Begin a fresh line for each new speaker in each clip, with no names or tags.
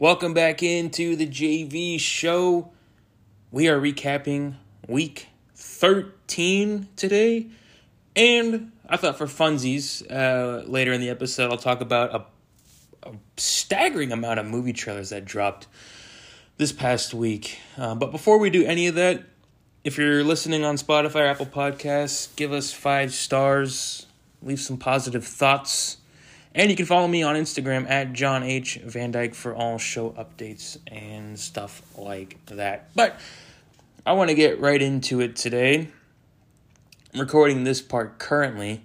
Welcome back into the JV show. We are recapping week 13 today. And I thought for funsies, uh, later in the episode, I'll talk about a, a staggering amount of movie trailers that dropped this past week. Uh, but before we do any of that, if you're listening on Spotify or Apple Podcasts, give us five stars, leave some positive thoughts. And you can follow me on Instagram at John H. Van Dyke for all show updates and stuff like that. But I want to get right into it today. I'm recording this part currently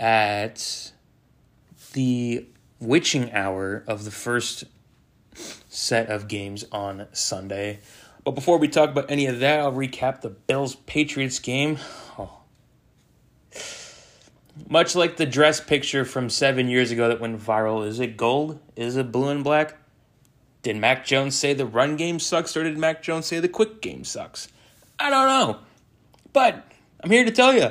at the witching hour of the first set of games on Sunday. But before we talk about any of that, I'll recap the Bills Patriots game. Much like the dress picture from seven years ago that went viral, is it gold? Is it blue and black? Did Mac Jones say the run game sucks, or did Mac Jones say the quick game sucks? I don't know. But I'm here to tell you,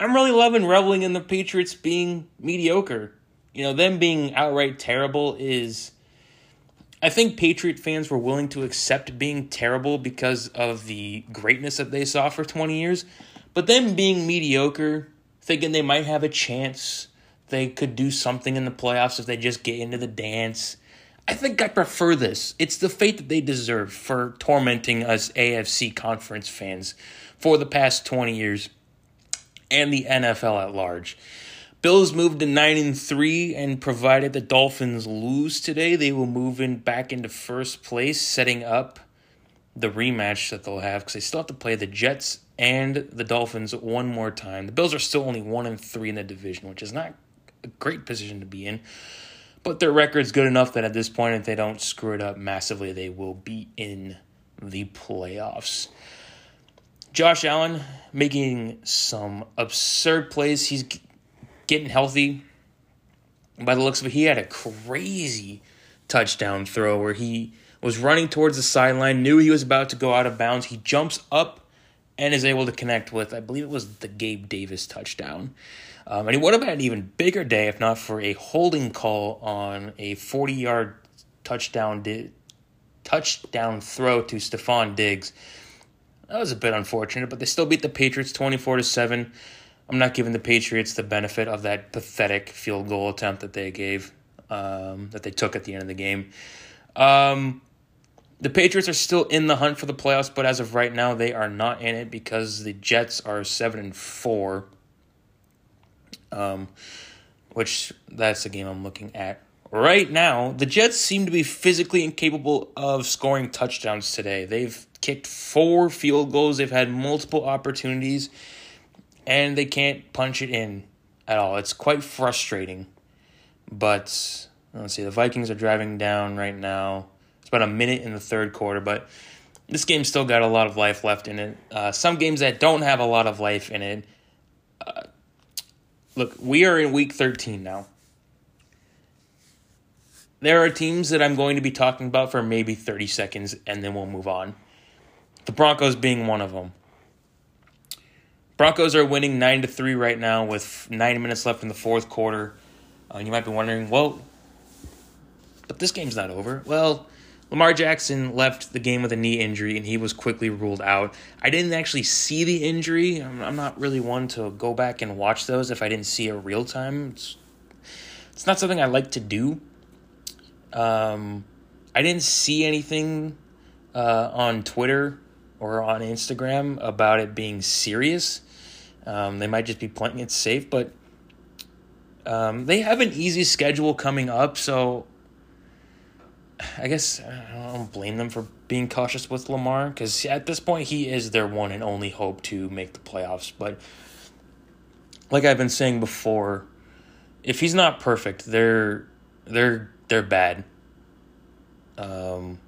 I'm really loving reveling in the Patriots being mediocre. You know, them being outright terrible is. I think Patriot fans were willing to accept being terrible because of the greatness that they saw for 20 years. But them being mediocre, thinking they might have a chance, they could do something in the playoffs if they just get into the dance. I think I prefer this. It's the fate that they deserve for tormenting us AFC conference fans for the past 20 years and the NFL at large. Bills moved to 9 and 3 and provided the Dolphins lose today, they will move in back into first place, setting up the rematch that they'll have because they still have to play the Jets and the Dolphins one more time. The Bills are still only 1 and 3 in the division, which is not a great position to be in. But their record's good enough that at this point, if they don't screw it up massively, they will be in the playoffs. Josh Allen making some absurd plays. He's getting healthy. By the looks of it, he had a crazy touchdown throw where he was running towards the sideline, knew he was about to go out of bounds. He jumps up and is able to connect with, I believe it was the Gabe Davis touchdown. Um, and he would have had an even bigger day if not for a holding call on a 40 yard touchdown di- touchdown throw to Stefon Diggs. That was a bit unfortunate, but they still beat the Patriots 24 to 7. I'm not giving the Patriots the benefit of that pathetic field goal attempt that they gave, um, that they took at the end of the game. Um, the Patriots are still in the hunt for the playoffs, but as of right now, they are not in it because the Jets are seven and four. Um, which that's the game I'm looking at right now. The Jets seem to be physically incapable of scoring touchdowns today. They've kicked four field goals. They've had multiple opportunities and they can't punch it in at all. It's quite frustrating. But let's see, the Vikings are driving down right now. About a minute in the third quarter, but this game's still got a lot of life left in it. Uh, some games that don't have a lot of life in it. Uh, look, we are in week 13 now. There are teams that I'm going to be talking about for maybe 30 seconds and then we'll move on. The Broncos being one of them. Broncos are winning 9 to 3 right now with 9 minutes left in the fourth quarter. Uh, you might be wondering, well, but this game's not over. Well, Lamar Jackson left the game with a knee injury and he was quickly ruled out. I didn't actually see the injury. I'm, I'm not really one to go back and watch those if I didn't see it real time. It's, it's not something I like to do. Um, I didn't see anything uh, on Twitter or on Instagram about it being serious. Um, they might just be playing it safe, but um, they have an easy schedule coming up, so I guess I don't blame them for being cautious with Lamar because at this point he is their one and only hope to make the playoffs. But like I've been saying before, if he's not perfect, they're they're they're bad. Um,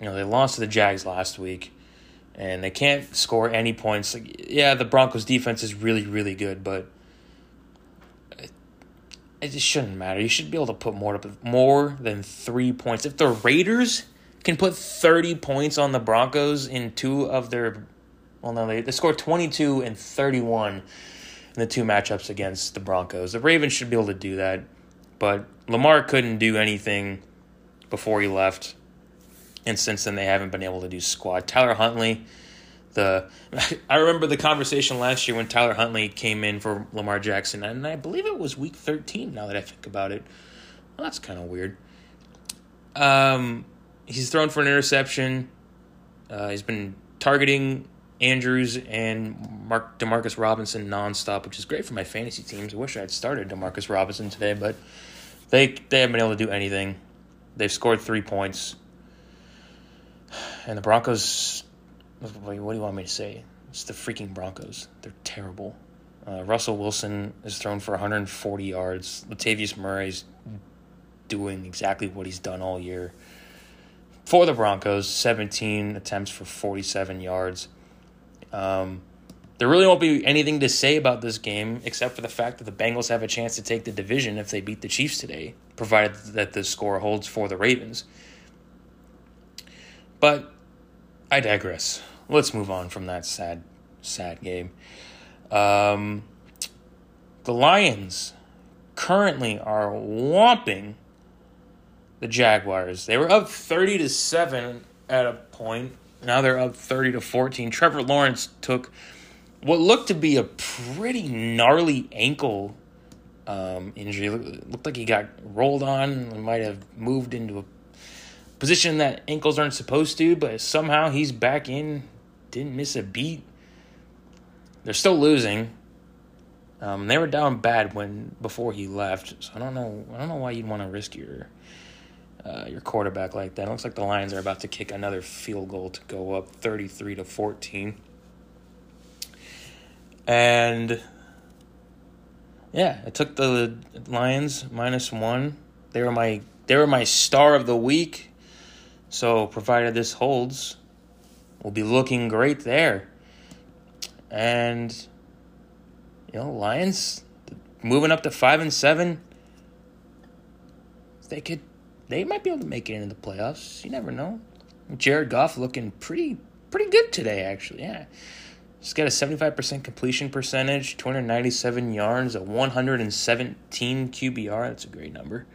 you know they lost to the Jags last week and they can't score any points. Like, yeah, the Broncos defense is really really good, but it shouldn't matter. You should be able to put more more than 3 points. If the Raiders can put 30 points on the Broncos in two of their well no, they, they scored 22 and 31 in the two matchups against the Broncos. The Ravens should be able to do that. But Lamar couldn't do anything before he left. And since then, they haven't been able to do squad. Tyler Huntley, the I remember the conversation last year when Tyler Huntley came in for Lamar Jackson, and I believe it was week 13 now that I think about it. Well, that's kind of weird. Um, he's thrown for an interception. Uh, he's been targeting Andrews and Mark Demarcus Robinson nonstop, which is great for my fantasy teams. I wish I had started Demarcus Robinson today, but they they haven't been able to do anything. They've scored three points, and the Broncos. What do you want me to say? It's the freaking Broncos. They're terrible. Uh, Russell Wilson is thrown for 140 yards. Latavius Murray's doing exactly what he's done all year for the Broncos. 17 attempts for 47 yards. Um, there really won't be anything to say about this game except for the fact that the Bengals have a chance to take the division if they beat the Chiefs today, provided that the score holds for the Ravens. But I digress. Let's move on from that sad, sad game. Um, the Lions currently are whomping the Jaguars. They were up 30 to 7 at a point. Now they're up 30 to 14. Trevor Lawrence took what looked to be a pretty gnarly ankle um, injury. It looked like he got rolled on and might have moved into a position that ankles aren't supposed to, but somehow he's back in. Didn't miss a beat. They're still losing. Um, they were down bad when before he left, so I don't know. I don't know why you'd want to risk your uh, your quarterback like that. It looks like the Lions are about to kick another field goal to go up 33 to 14. And yeah, I took the Lions minus 1. They were my they were my star of the week. So, provided this holds, we'll be looking great there. And you know, Lions moving up to 5 and 7. They could they might be able to make it into the playoffs. You never know. Jared Goff looking pretty pretty good today, actually. Yeah. He's got a 75% completion percentage, 297 yards, a 117 QBR. That's a great number.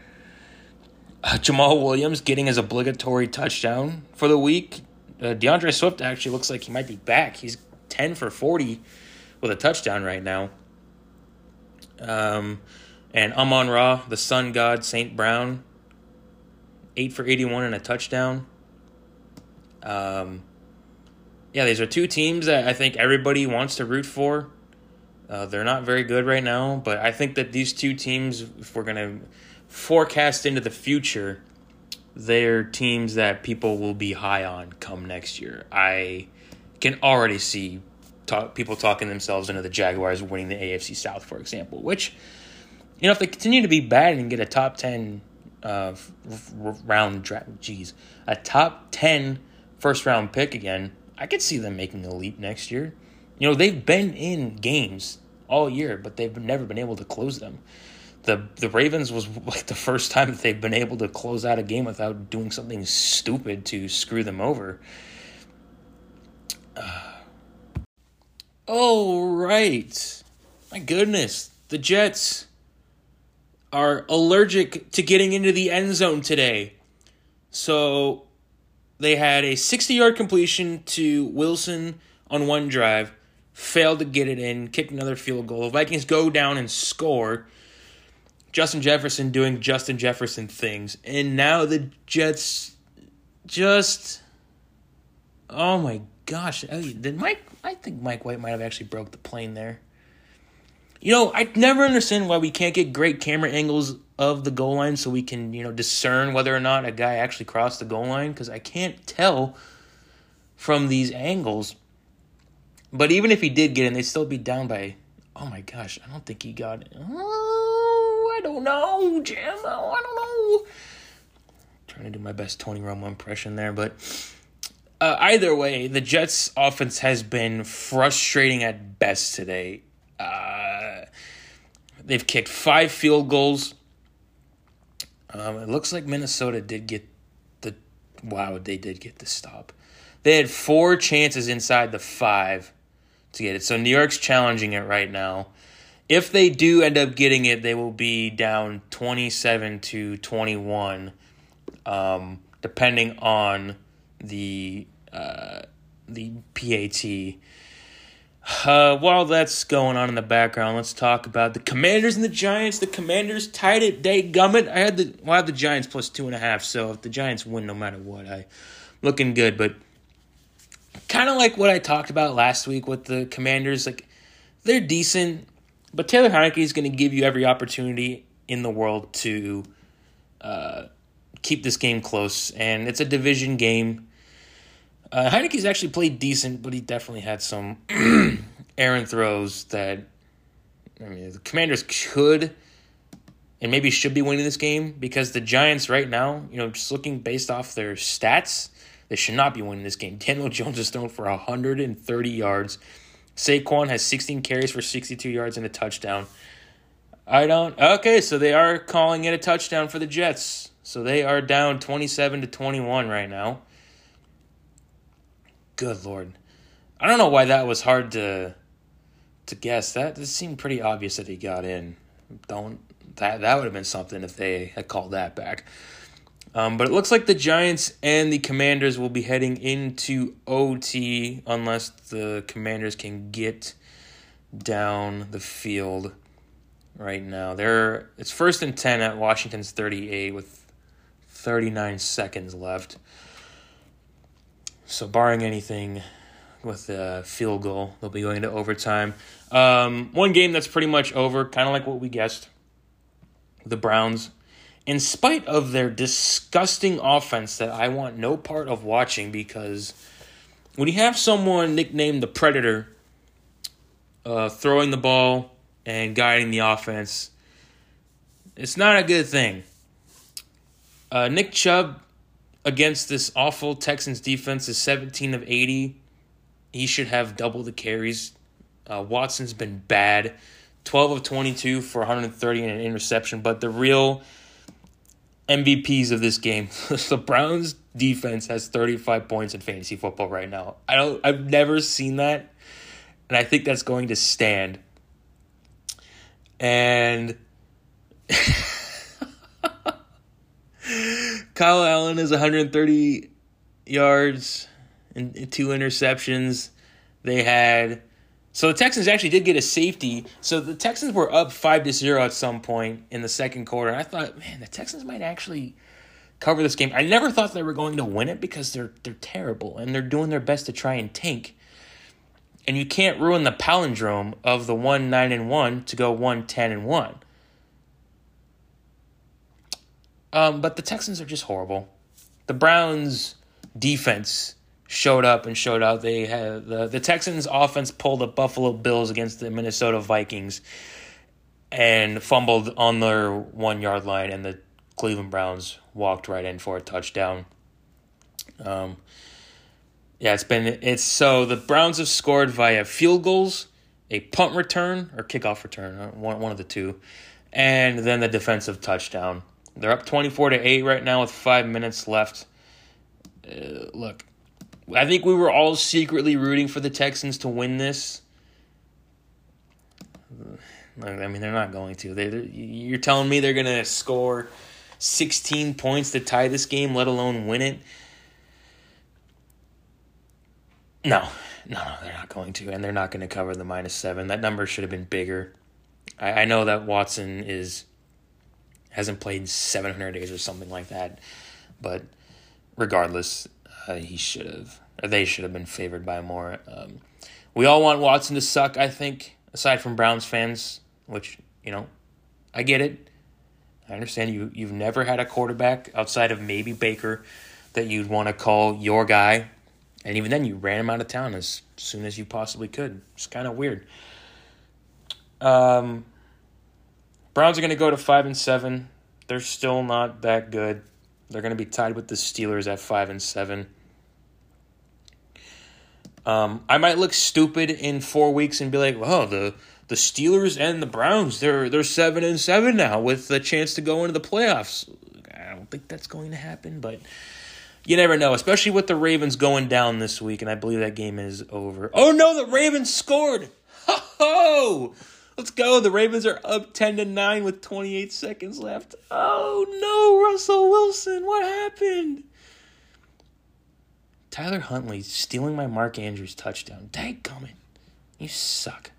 Uh, Jamaal Williams getting his obligatory touchdown for the week. Uh, D'Andre Swift actually looks like he might be back. He's 10 for 40 with a touchdown right now. Um, and Amon Ra, the sun god, St. Brown, eight for 81 and a touchdown. Um, yeah, these are two teams that I think everybody wants to root for. Uh, they're not very good right now, but I think that these two teams, if we're going to forecast into the future, they're teams that people will be high on come next year. I can already see talk, people talking themselves into the Jaguars winning the AFC South, for example, which, you know, if they continue to be bad and get a top 10 uh, round draft. Jeez, a top 10 first round pick again. I could see them making a leap next year. You know, they've been in games all year, but they've never been able to close them. The the Ravens was like the first time that they've been able to close out a game without doing something stupid to screw them over. Oh right. My goodness. The Jets are allergic to getting into the end zone today. So they had a 60 yard completion to Wilson on one drive, failed to get it in, kicked another field goal. The Vikings go down and score. Justin Jefferson doing Justin Jefferson things. And now the Jets just. Oh my gosh. Did Mike. I think Mike White might have actually broke the plane there. You know, I never understand why we can't get great camera angles of the goal line so we can, you know, discern whether or not a guy actually crossed the goal line because I can't tell from these angles. But even if he did get in, they'd still be down by, oh my gosh, I don't think he got it. Oh, I don't know, Jim. I don't know. trying to do my best Tony Romo impression there, but uh, either way, the Jets' offense has been frustrating at best today. Uh, they've kicked five field goals. Um, it looks like Minnesota did get the wow, they did get the stop. They had four chances inside the five to get it. So New York's challenging it right now. If they do end up getting it, they will be down 27 to 21, um, depending on the uh, the PAT. Uh, while that's going on in the background, let's talk about the Commanders and the Giants. The Commanders tied it. Day gummit. I had the well, I have the Giants plus two and a half. So if the Giants win, no matter what, I looking good. But kind of like what I talked about last week with the Commanders, like they're decent, but Taylor Heinicke is going to give you every opportunity in the world to uh, keep this game close, and it's a division game. Uh, Heinicke's actually played decent, but he definitely had some errant throws that. I mean, the Commanders could and maybe should be winning this game because the Giants right now, you know, just looking based off their stats, they should not be winning this game. Daniel Jones has thrown for 130 yards. Saquon has 16 carries for 62 yards and a touchdown. I don't. Okay, so they are calling it a touchdown for the Jets. So they are down 27 to 21 right now. Good lord. I don't know why that was hard to to guess. That it seemed pretty obvious that he got in. Don't that that would have been something if they had called that back. Um, but it looks like the Giants and the Commanders will be heading into OT unless the Commanders can get down the field right now. They're it's first and 10 at Washington's 38 with 39 seconds left. So barring anything with a field goal, they'll be going to overtime. Um, one game that's pretty much over, kind of like what we guessed. The Browns in spite of their disgusting offense that I want no part of watching because when you have someone nicknamed the Predator uh, throwing the ball and guiding the offense, it's not a good thing. Uh, Nick Chubb against this awful Texans defense is 17 of 80. He should have double the carries. Uh, Watson's been bad. 12 of 22 for 130 and an interception, but the real MVPs of this game. the Browns defense has 35 points in fantasy football right now. I don't I've never seen that. And I think that's going to stand. And Kyle Allen is 130 yards and two interceptions. They had so the Texans actually did get a safety. So the Texans were up five to zero at some point in the second quarter. And I thought, man, the Texans might actually cover this game. I never thought they were going to win it because they're they're terrible and they're doing their best to try and tank. And you can't ruin the palindrome of the one nine and one to go one ten and one. Um, but the Texans are just horrible. The Browns defense showed up and showed out. They had the, the Texans offense pulled the Buffalo Bills against the Minnesota Vikings and fumbled on their one yard line, and the Cleveland Browns walked right in for a touchdown. Um, yeah, it's been it's so the Browns have scored via field goals, a punt return or kickoff return, uh, one one of the two, and then the defensive touchdown. They're up twenty four to eight right now with five minutes left. Uh, look, I think we were all secretly rooting for the Texans to win this. I mean, they're not going to. They, you're telling me they're going to score 16 points to tie this game, let alone win it? No, no, no, they're not going to, and they're not going to cover the minus seven. That number should have been bigger. I, I know that Watson is hasn't played 700 days or something like that, but regardless, uh, he should have, or they should have been favored by more. Um, we all want Watson to suck, I think, aside from Browns fans, which, you know, I get it. I understand you, you've never had a quarterback outside of maybe Baker that you'd want to call your guy. And even then, you ran him out of town as soon as you possibly could. It's kind of weird. Um, Browns are going to go to five and seven. They're still not that good. They're going to be tied with the Steelers at five and seven. Um, I might look stupid in four weeks and be like, "Well, the the Steelers and the Browns they're they're seven and seven now with a chance to go into the playoffs." I don't think that's going to happen, but you never know, especially with the Ravens going down this week, and I believe that game is over. Oh no, the Ravens scored! Ho ho! Let's go. The Ravens are up 10 to 9 with 28 seconds left. Oh no, Russell Wilson, what happened? Tyler Huntley stealing my Mark Andrews touchdown. Dadgummit. You suck.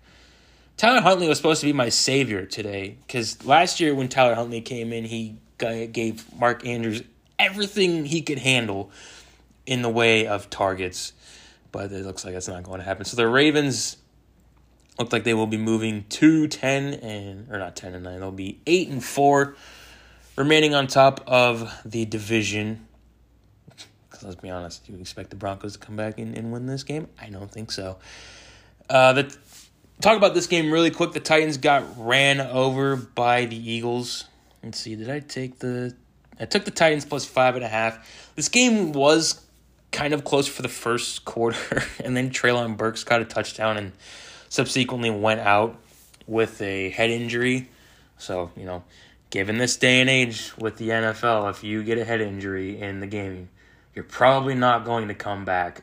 Tyler Huntley was supposed to be my savior today because last year when Tyler Huntley came in, he gave Mark Andrews everything he could handle in the way of targets. But it looks like that's not going to happen. So the Ravens look like they will be moving to 10 and or not 10 and 9. They'll be 8 and 4 remaining on top of the division. Cuz let's be honest, do you expect the Broncos to come back and, and win this game? I don't think so. Uh the talk about this game really quick. The Titans got ran over by the Eagles. Let's see, did I take the I took the Titans plus five and a half. This game was kind of close for the first quarter, and then Treylon Burks got a touchdown and subsequently went out with a head injury. So, you know, given this day and age with the NFL, if you get a head injury in the game, you're probably not going to come back.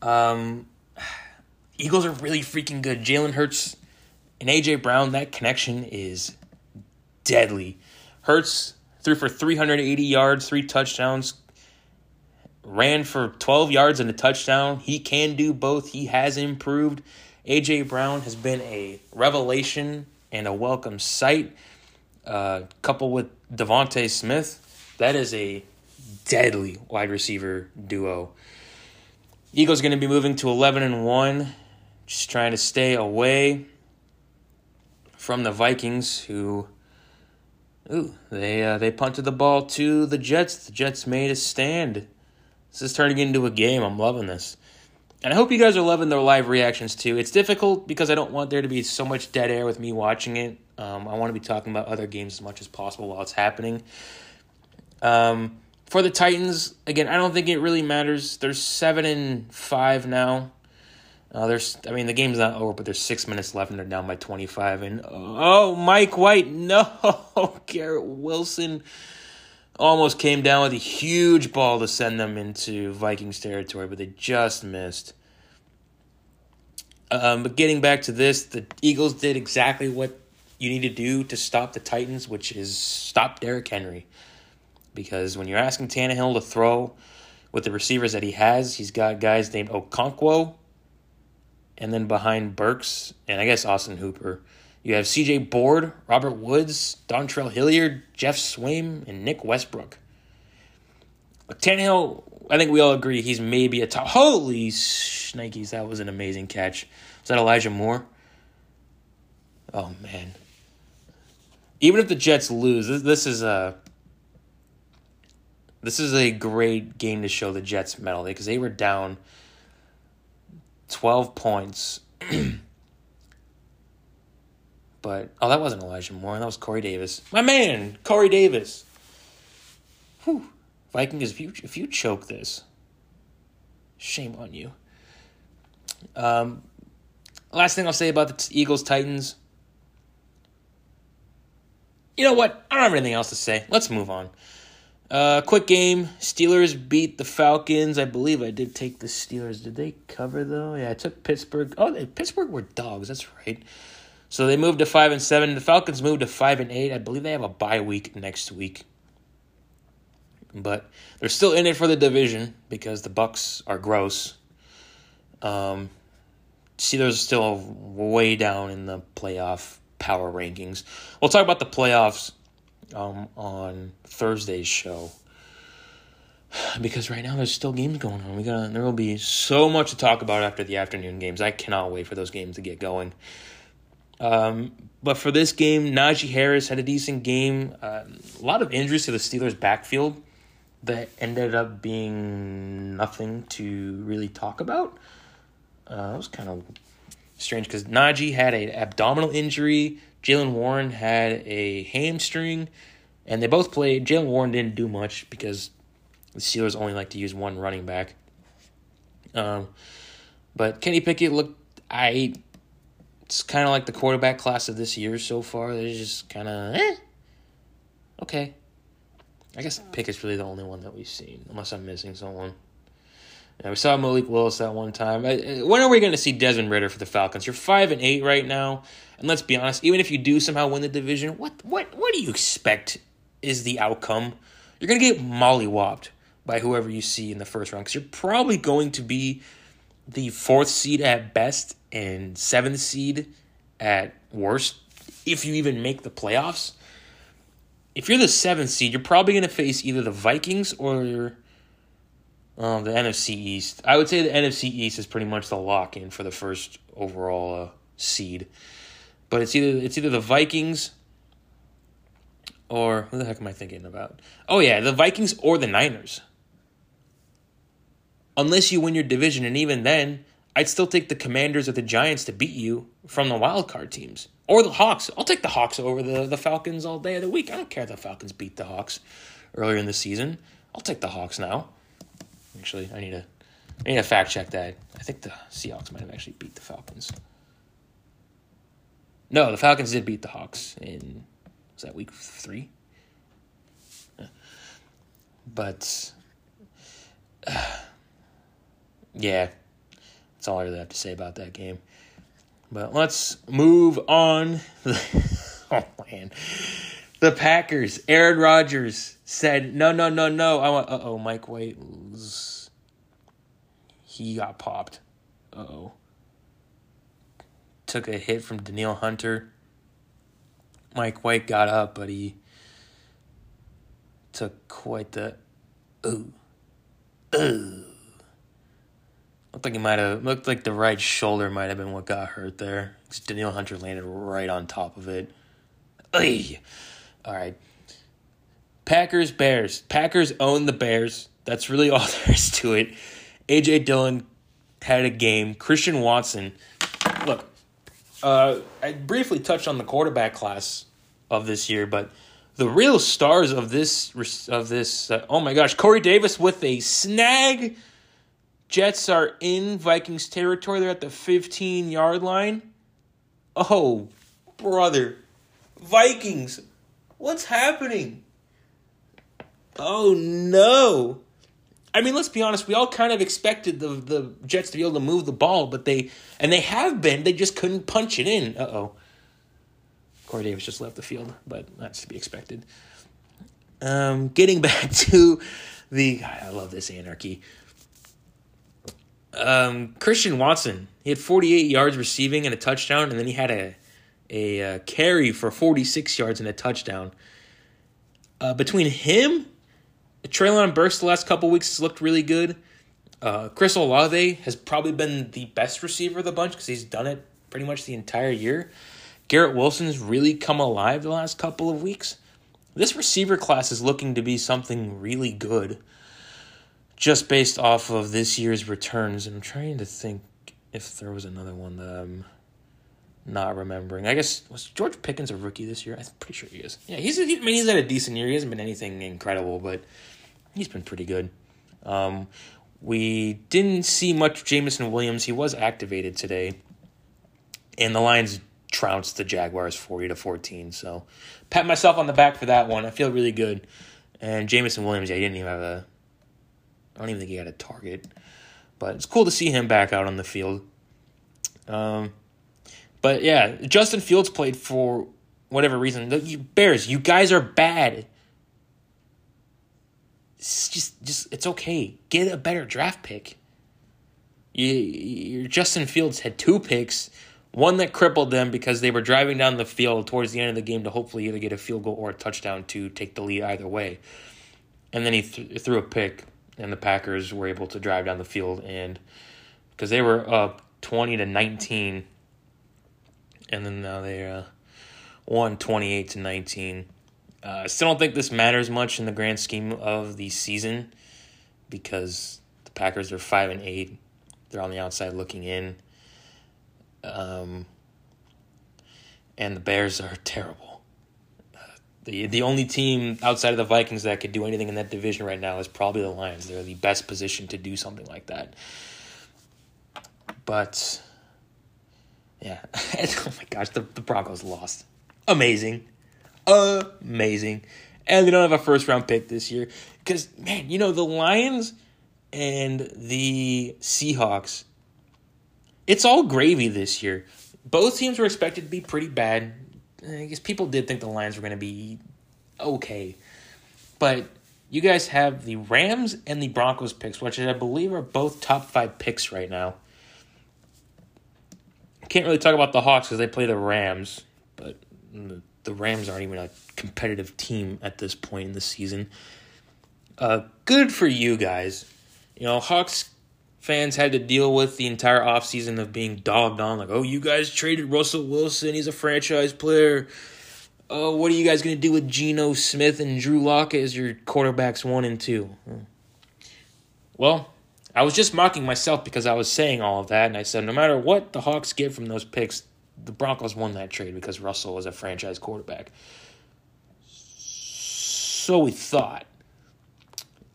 Um, Eagles are really freaking good. Jalen Hurts and AJ Brown, that connection is deadly. Hurts threw for 380 yards, three touchdowns, ran for 12 yards and a touchdown. He can do both. He has improved. AJ Brown has been a revelation and a welcome sight. Uh, coupled with DeVonta Smith, that is a deadly wide receiver duo. Eagles going to be moving to 11 and 1, just trying to stay away from the Vikings who ooh, they uh, they punted the ball to the Jets. The Jets made a stand. This is turning into a game. I'm loving this. And I hope you guys are loving their live reactions too. It's difficult because I don't want there to be so much dead air with me watching it. Um, I want to be talking about other games as much as possible while it's happening. Um, for the Titans, again, I don't think it really matters. They're seven and five now. Uh, there's, I mean, the game's not over, but there's six minutes left, and they're down by 25. And oh, Mike White, no, Garrett Wilson almost came down with a huge ball to send them into Vikings territory, but they just missed. Um, but getting back to this, the Eagles did exactly what you need to do to stop the Titans, which is stop Derrick Henry. Because when you're asking Tannehill to throw with the receivers that he has, he's got guys named Okonkwo, and then behind Burks, and I guess Austin Hooper you have CJ Board, Robert Woods, Dontrell Hilliard, Geoff Swaim, and Nick Westbrook. Tannehill, I think we all agree he's maybe a top. Holy shnikes, that was an amazing catch. Was that Elijah Moore? Oh, man. Even if the Jets lose, this, this is a. This is a great game to show the Jets medal because they were down 12 points But oh, that wasn't Elijah Moore. That was Corey Davis. My man, Corey Davis. Whew. Vikings, if you if you choke this, shame on you. Um, last thing I'll say about the Eagles Titans. You know what? I don't have anything else to say. Let's move on. Uh, quick game. Steelers beat the Falcons. I believe I did take the Steelers. Did they cover though? Yeah, I took Pittsburgh. Oh, they, Pittsburgh were dogs. That's right. So they moved to five and seven. The Falcons moved to five and eight. I believe they have a bye week next week. But they're still in it for the division because the Bucks are gross. Um, Steelers are still way down in the playoff power rankings. We'll talk about the playoffs um, on Thursday's show because right now there's still games going on. We got there will be so much to talk about after the afternoon games. I cannot wait for those games to get going. Um, but for this game, Najee Harris had a decent game. Uh, a lot of injuries to the Steelers' backfield that ended up being nothing to really talk about. Uh, it was kind of strange because Najee had an abdominal injury. Jaylen Warren had a hamstring, and they both played. Jaylen Warren didn't do much because the Steelers only like to use one running back. Um, but Kenny Pickett looked. I it's kind of like the quarterback class of this year so far. They're just kind of eh. Okay. I guess Pickett's really the only one that we've seen, unless I'm missing someone. Yeah, we saw Malik Willis that one time. When are we going to see Desmond Ridder for the Falcons? You're five and eight right now, and let's be honest. Even if you do somehow win the division, what what what do you expect is the outcome? You're going to get mollywopped by whoever you see in the first round because you're probably going to be the fourth seed at best and seventh seed at worst if you even make the playoffs. If you're the seventh seed, you're probably going to face either the Vikings or um, the NFC East. I would say the NFC East is pretty much the lock in for the first overall uh, seed. But it's either it's either the Vikings or who the heck am I thinking about? Oh yeah, the Vikings or the Niners. Unless you win your division, and even then, I'd still take the Commanders or the Giants to beat you from the wild card teams. Or the Hawks. I'll take the Hawks over the, the Falcons all day of the week. I don't care if the Falcons beat the Hawks earlier in the season. I'll take the Hawks now. Actually, I need to I need to fact check that. I think the Seahawks might have actually beat the Falcons. No, the Falcons did beat the Hawks in was that week three? But uh, yeah, that's all I really have to say about that game. But let's move on. oh man, the Packers. Aaron Rodgers said, "No, no, no, no." I want. Uh oh, Mike White. He got popped. Uh oh. Took a hit from Danielle Hunter. Mike White got up, but he took quite the ooh, ooh. Looked like he might have looked like the right shoulder might have been what got hurt there. Danielle Hunter landed right on top of it. Ay. All right. Packers Bears. Packers own the Bears. That's really all there is to it. AJ Dillon had a game. Christian Watson. Uh, I briefly touched on the quarterback class of this year, but the real stars of this of this uh, oh my gosh, Corey Davis with a snag Jets are in Vikings territory. They're at the 15 yard line. Oh, brother. Vikings, what's happening? Oh, no. I mean, let's be honest. We all kind of expected the, the Jets to be able to move the ball, but they, and they have been, they just couldn't punch it in. Uh oh. Corey Davis just left the field, but that's to be expected. Um, getting back to the, I love this anarchy um, Christian Watson. He had 48 yards receiving and a touchdown, and then he had a a uh, carry for 46 yards and a touchdown. Uh, between him, Treylon Burks the last couple weeks has looked really good. Uh, Chris Olave has probably been the best receiver of the bunch because he's done it pretty much the entire year. Garrett Wilson's really come alive the last couple of weeks. This receiver class is looking to be something really good just based off of this year's returns. I'm trying to think if there was another one that I'm not remembering. I guess was George Pickens a rookie this year? I'm pretty sure he is. Yeah, he's. He, I mean, he's had a decent year. He hasn't been anything incredible, but he's been pretty good. Um, we didn't see much Jameson Williams. He was activated today, and the Lions trounced the Jaguars forty to fourteen. So, pat myself on the back for that one. I feel really good. And Jameson Williams, yeah, he didn't even have a I don't even think he had a target. But it's cool to see him back out on the field. Um, but yeah, Justin Fields played for whatever reason. The Bears, you guys are bad. It's just, just it's okay. Get a better draft pick. You, your Justin Fields had two picks, one that crippled them because they were driving down the field towards the end of the game to hopefully either get a field goal or a touchdown to take the lead either way. And then he th- threw a pick and the Packers were able to drive down the field and because they were up 20 to 19 and then now they uh, won 28 to 19. Uh, I still don't think this matters much in the grand scheme of the season because the Packers are 5 and 8. They're on the outside looking in. Um, and the Bears are terrible the the only team outside of the Vikings that could do anything in that division right now is probably the Lions. They're the best position to do something like that. But yeah, oh my gosh, the, the Broncos lost. Amazing, amazing, and they don't have a first round pick this year because man, you know the Lions and the Seahawks. It's all gravy this year. Both teams were expected to be pretty bad I guess people did think the Lions were going to be okay, but You guys have the Rams and the Broncos picks, which I believe are both top five picks right now. Can't really talk about the Hawks because they play the Rams, but mm, the Rams aren't even a competitive team at this point in the season. Uh, good for you guys. You know, Hawks fans had to deal with the entire offseason of being dogged on, like, oh, you guys traded Russell Wilson, he's a franchise player. Oh, what are you guys going to do with Geno Smith and Drew Lockett as your quarterbacks one and two? Well, I was just mocking myself because I was saying all of that, and I said no matter what the Hawks get from those picks, the Broncos won that trade because Russell was a franchise quarterback. So we thought.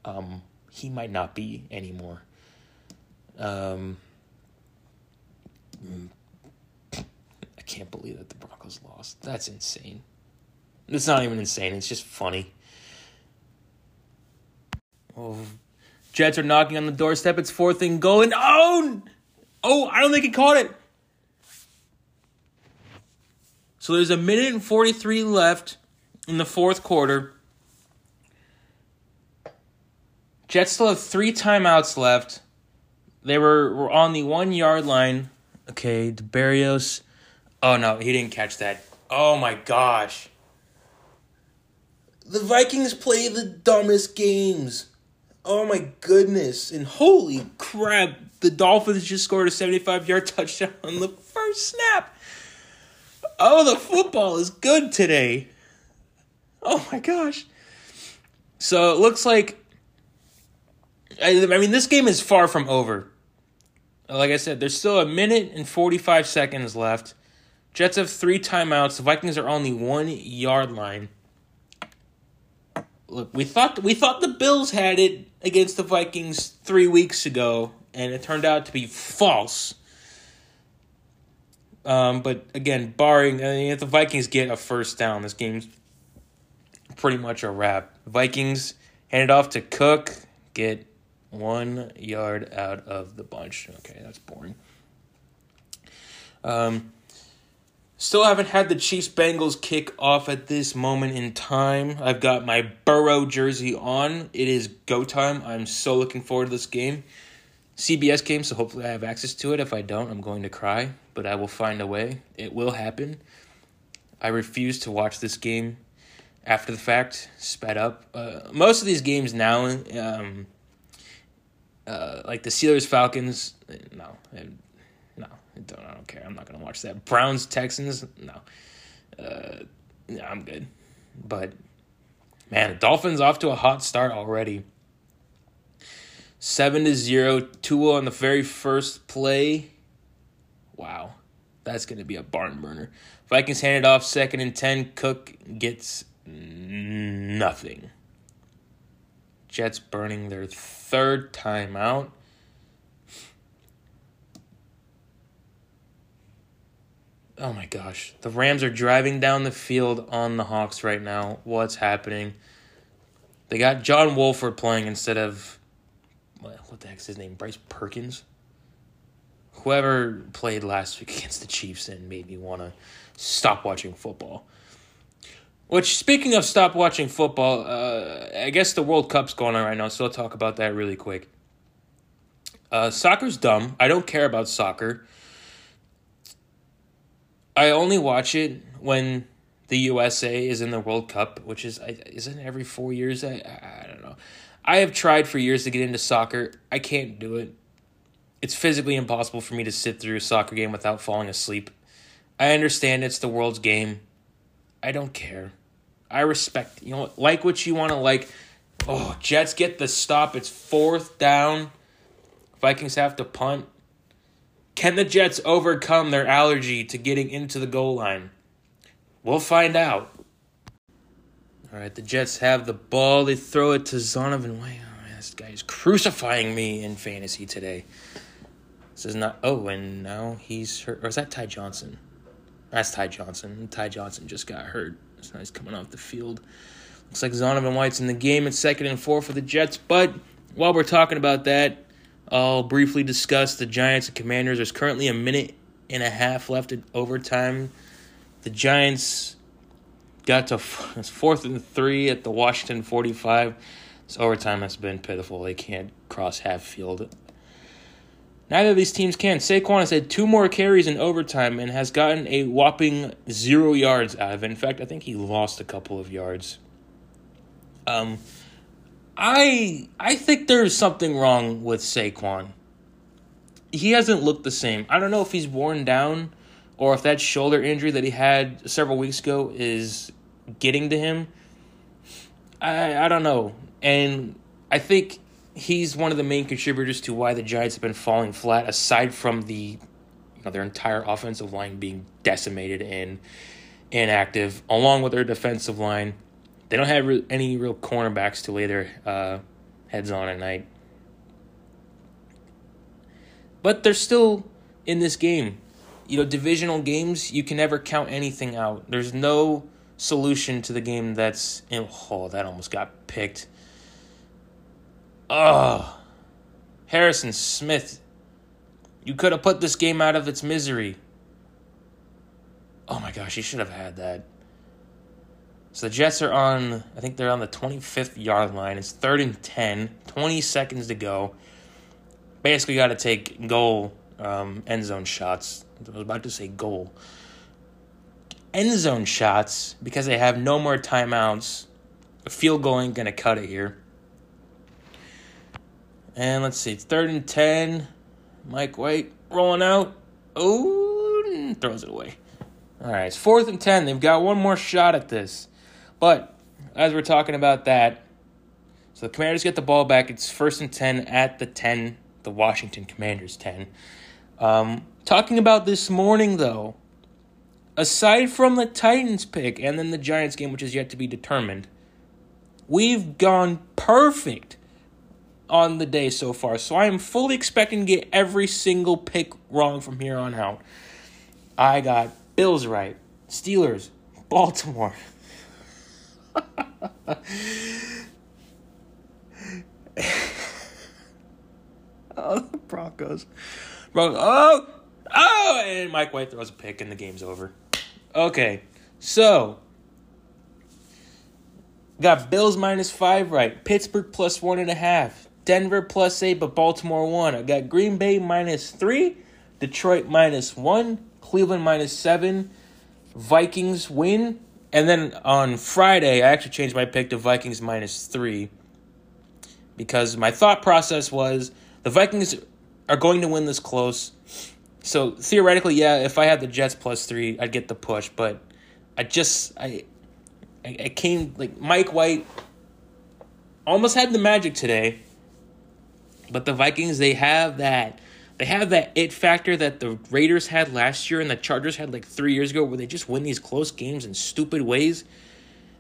Um, he might not be anymore. Um, I can't believe that the Broncos lost. That's insane. It's not even insane. It's just funny. Oh, Jets are knocking on the doorstep. It's fourth and goal. And oh, oh! I don't think he caught it. So there's a minute and 43 left in the fourth quarter. Jets still have three timeouts left. They were, were on the one yard line. Okay, DeBarrios. Oh no, he didn't catch that. Oh my gosh. The Vikings play the dumbest games. Oh my goodness. And holy crap, the Dolphins just scored a 75 yard touchdown on the first snap. Oh, the football is good today. Oh my gosh. So it looks like. I, I mean, this game is far from over. Like I said, there's still a minute and 45 seconds left. Jets have three timeouts. The Vikings are on the one yard line. Look, we thought we thought the Bills had it against the Vikings three weeks ago, and it turned out to be false. Um, but again, barring I mean, if the Vikings get a first down, this game's pretty much a wrap. Vikings hand it off to Cook, get one yard out of the bunch. Okay, that's boring. Um, still haven't had the Chiefs Bengals kick off at this moment in time. I've got my Burrow jersey on. It is go time. I'm so looking forward to this game. CBS game, so hopefully I have access to it. If I don't, I'm going to cry, but I will find a way. It will happen. I refuse to watch this game after the fact, sped up. Uh, most of these games now, um, uh, like the Steelers Falcons, no, no, I don't, I don't care. I'm not gonna watch that. Browns Texans, no, uh, yeah, I'm good. But man, Dolphins off to a hot start already. Seven to zero. Tua on the very first play. Wow, that's gonna be a barn burner. Vikings hand it off second and ten. Cook gets nothing. Jets burning their third timeout. Oh my gosh. The Rams are driving down the field on the Hawks right now. What's happening? They got John Wolford playing instead of what the heck's his name? Bryce Perkins. Whoever played last week against the Chiefs and made me want to stop watching football. Which, speaking of stop watching football, uh, I guess the World Cup's going on right now, so I'll talk about that really quick. Uh, soccer's dumb. I don't care about soccer. I only watch it when the USA is in the World Cup, which is isn't every four years. I I don't know. I have tried for years to get into soccer. I can't do it. It's physically impossible for me to sit through a soccer game without falling asleep. I understand it's the world's game. I don't care. I respect, you know, like what you want to like. Oh, Jets get the stop. It's fourth down. Vikings have to punt. Can the Jets overcome their allergy to getting into the goal line? We'll find out. All right, the Jets have the ball. They throw it to Zonovan. Wait, oh man, this guy is crucifying me in fantasy today. This is not. Oh, and now he's hurt. Or is that Ty Johnson? That's Ty Johnson. Ty Johnson just got hurt. So he's coming off the field. Looks like Zonovan White's in the game. It's second and four for the Jets. But while we're talking about that, I'll briefly discuss the Giants and Commanders. There's currently a minute and a half left in overtime. The Giants got to fourth and three at the Washington 45. This overtime has been pitiful. They can't cross half field. Neither of these teams can. Saquon has had two more carries in overtime and has gotten a whopping zero yards out of it. In fact, I think he lost a couple of yards. Um, I I think there's something wrong with Saquon. He hasn't looked the same. I don't know if he's worn down or if that shoulder injury that he had several weeks ago is getting to him. I I don't know. And I think he's one of the main contributors to why the Giants have been falling flat, aside from the you know their entire offensive line being decimated and inactive, along with their defensive line. They don't have re- any real cornerbacks to lay their uh, heads on at night. But they're still in this game. You know, divisional games, you can never count anything out. There's no solution to the game that's. Oh, that almost got picked. Oh, Harrison Smith. You could have put this game out of its misery. Oh my gosh, you should have had that. So the Jets are on, I think they're on the 25th yard line. It's third and 10, 20 seconds to go. Basically, got to take goal, um, end zone shots. I was about to say goal. End zone shots because they have no more timeouts. A field goal ain't going to cut it here. And let's see, it's third and 10. Mike White rolling out. Oh, throws it away. All right, it's fourth and 10. They've got one more shot at this. But as we're talking about that, so the Commanders get the ball back. It's first and 10 at the 10, the Washington Commanders 10. Um, talking about this morning, though, aside from the Titans pick and then the Giants game, which is yet to be determined, we've gone perfect on the day so far. So I am fully expecting to get every single pick wrong from here on out. I got Bills right, Steelers, Baltimore. oh, the Broncos. Broncos. Oh, oh, and Mike White throws a pick and the game's over. Okay, so got Bills minus five right, Pittsburgh plus one and a half, Denver plus eight, but Baltimore one. I got Green Bay minus three, Detroit minus one, Cleveland minus seven, Vikings win, and then on Friday I actually changed my pick to Vikings minus three because my thought process was the Vikings are going to win this close. So theoretically, yeah, if I had the Jets plus three, I'd get the push. But I just I I, came like Mike White almost had the magic today, but the Vikings they have that they have that it factor that the Raiders had last year and the Chargers had like three years ago, where they just win these close games in stupid ways.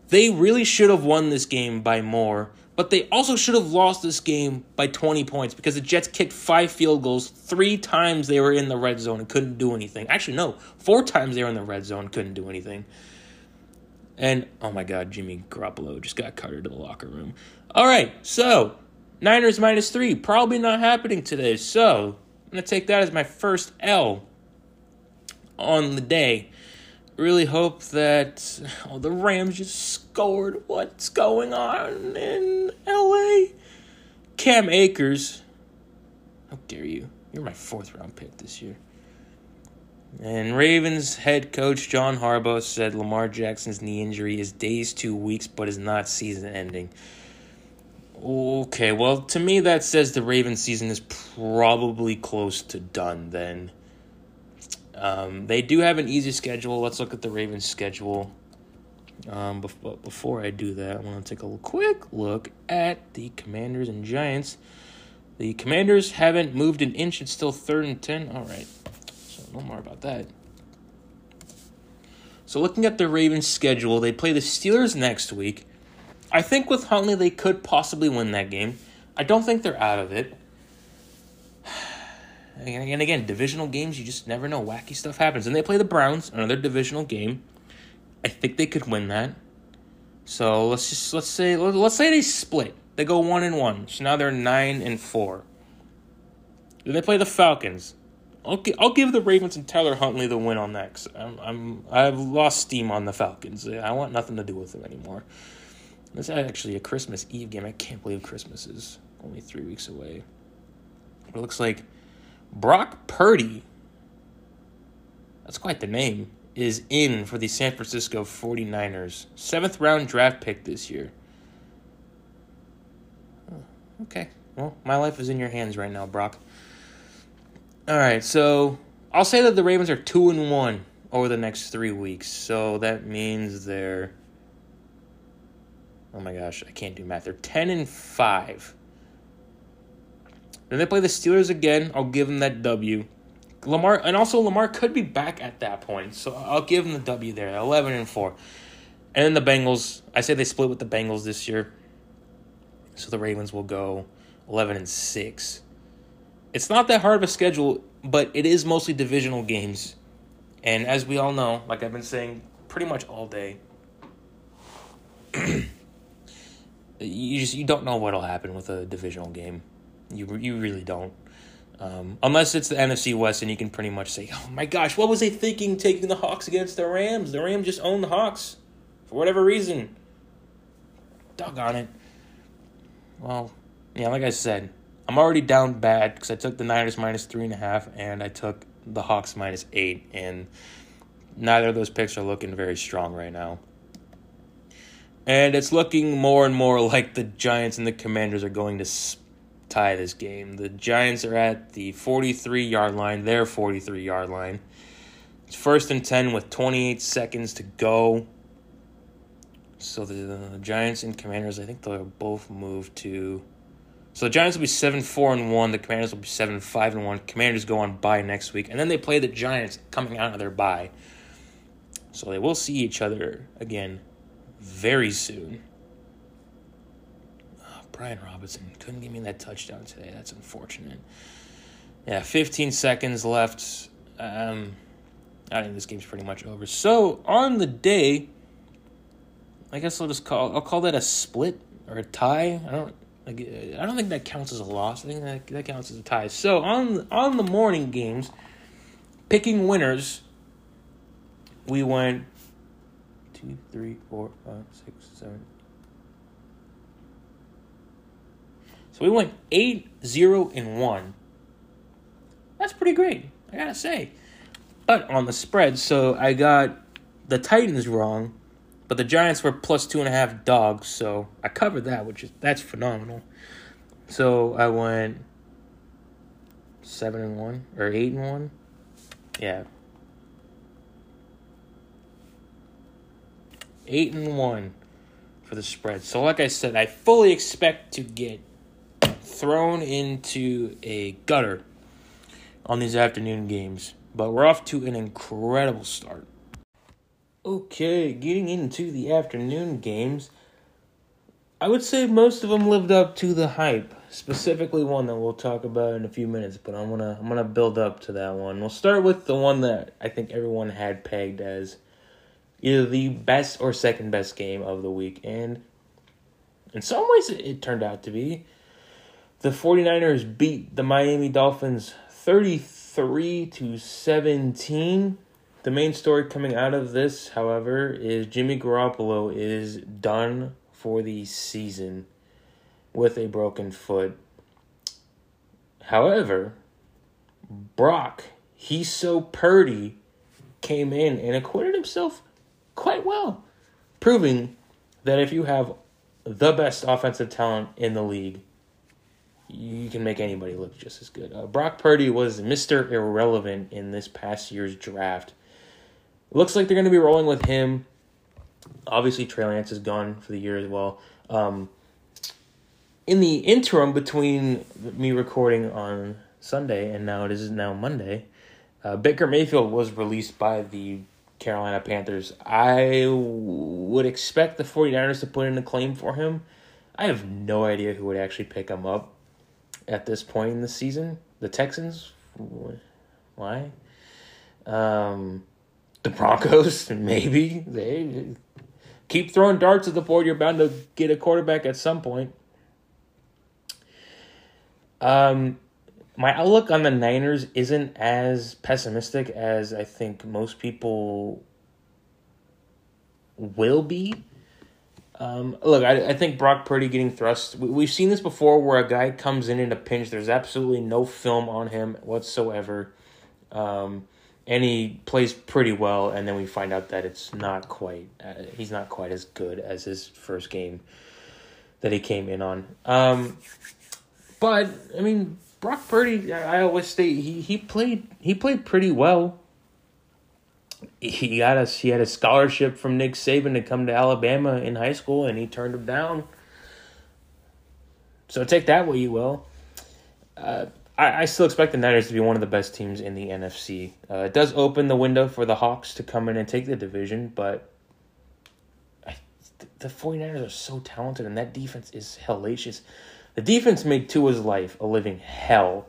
They really should have won this game by more but they also should have lost this game by 20 points because the Jets kicked five field goals. Three times they were in the red zone and couldn't do anything. Actually, no, four times they were in the red zone couldn't do anything. And oh my God, Jimmy Garoppolo just got carted to the locker room. All right, so Niners minus three, probably not happening today. So I'm gonna take that as my first L on the day really hope that oh, the Rams just scored. What's going on in LA? Cam Akers. How dare you? You're my fourth round pick this year. And Ravens head coach John Harbaugh said Lamar Jackson's knee injury is days to weeks, but is not season ending. Okay, well, to me, that says the Ravens season is probably close to done then. Um, they do have an easy schedule. Let's look at the Ravens' schedule. Um, but before I do that, I want to take a quick look at the Commanders and Giants. The Commanders haven't moved an inch. It's still third and ten. All right, so no more about that. So looking at the Ravens' schedule, they play the Steelers next week. I think with Huntley, they could possibly win that game. I don't think they're out of it. And again, divisional games, you just never know. Wacky stuff happens. And they play the Browns, another divisional game. I think they could win that. So let's just let's say let's say they split. They go one and one. So now they're nine and four. Then they play the Falcons. I'll, I'll give the Ravens and Tyler Huntley the win on that. I'm, I'm I've lost steam on the Falcons. I want nothing to do with them anymore. This is actually a Christmas Eve game. I can't believe Christmas is only three weeks away. It looks like Brock Purdy, that's quite the name, is in for the San Francisco 49ers. Seventh round draft pick this year. Okay. Well, my life is in your hands right now, Brock. All right, so I'll say that the Ravens are two and one over the next three weeks. So that means they're oh my gosh, I can't do math. They're ten and five. Then they play the Steelers again. I'll give them that W. Lamar and also Lamar could be back at that point, so I'll give them the W there. Eleven and four, and then the Bengals. I say they split with the Bengals this year, so the Ravens will go eleven and six. It's not that hard of a schedule, but it is mostly divisional games, and as we all know, like I've been saying pretty much all day, you just you don't know what'll happen with a divisional game. You you really don't. Um, unless it's the NFC West, and you can pretty much say, "Oh my gosh, what was they thinking taking the Hawks against the Rams? The Rams just own the Hawks for whatever reason." Doggone it. Well, yeah, like I said, I'm already down bad because I took the Niners minus three and a half, and I took the Hawks minus eight, and neither of those picks are looking very strong right now. And it's looking more and more like the Giants and the Commanders are going to tie this game. The Giants are at the 43 yard line, their 43 yard line. It's first and 10 with 28 seconds to go. So the, Giants and Commanders, I think they'll both move to. So the Giants will be seven four and one. The Commanders will be seven five and one. Commanders go on bye next week, and then they play the Giants coming out of their bye. So they will see each other again very soon. Brian Robinson couldn't give me that touchdown today. That's unfortunate. Yeah, 15 seconds left. Um, I think this game's pretty much over. So on the day, I guess I'll just call I'll call that a split or a tie. I don't like I don't think that counts as a loss. I think that that counts as a tie. So on on the morning games, picking winners, we went two, three, four, five, six, seven. So we went 8 0 and 1. That's pretty great, I gotta say. But on the spread, so I got the Titans wrong, but the Giants were plus two and a half dogs, so I covered that, which is that's phenomenal. So I went seven and one or eight and one. Yeah, eight and one for the spread. So, like I said, I fully expect to get thrown into a gutter on these afternoon games. But we're off to an incredible start. Okay, getting into the afternoon games. I would say most of them lived up to the hype. Specifically, one that we'll talk about in a few minutes, but I'm gonna I'm gonna build up to that one. We'll start with the one that I think everyone had pegged as either the best or second best game of the week. And in some ways, it turned out to be. The 49ers beat the Miami Dolphins 33 to 17. The main story coming out of this, however, is Jimmy Garoppolo is done for the season with a broken foot. However, Brock, he's so purdy, came in and acquitted himself quite well, proving that if you have the best offensive talent in the league, you can make anybody look just as good. Uh, Brock Purdy was Mr. Irrelevant in this past year's draft. Looks like they're going to be rolling with him. Obviously, Trey Lance is gone for the year as well. Um, in the interim between me recording on Sunday and now it is now Monday, uh, Baker Mayfield was released by the Carolina Panthers. I would expect the 49ers to put in a claim for him. I have no idea who would actually pick him up at this point in the season. The Texans? Why? Um, the Broncos? Maybe. They keep throwing darts at the board. You're bound to get a quarterback at some point. Um, my outlook on the Niners isn't as pessimistic as I think most people will be. Um, look, I, I think Brock Purdy getting thrust. We, we've seen this before where a guy comes in in a pinch. There's absolutely no film on him whatsoever. Um, and he plays pretty well, and then we find out that it's not quite. Uh, he's not quite as good as his first game that he came in on. Um, but I mean, Brock Purdy. I, I always say he he played he played pretty well he got us he had a scholarship from Nick Saban to come to Alabama in high school and he turned him down. So take that what you will. Uh, I, I still expect the Niners to be one of the best teams in the NFC. Uh, it does open the window for the Hawks to come in and take the division, but I, the 49ers are so talented and that defense is hellacious. The defense made Tua's life a living hell.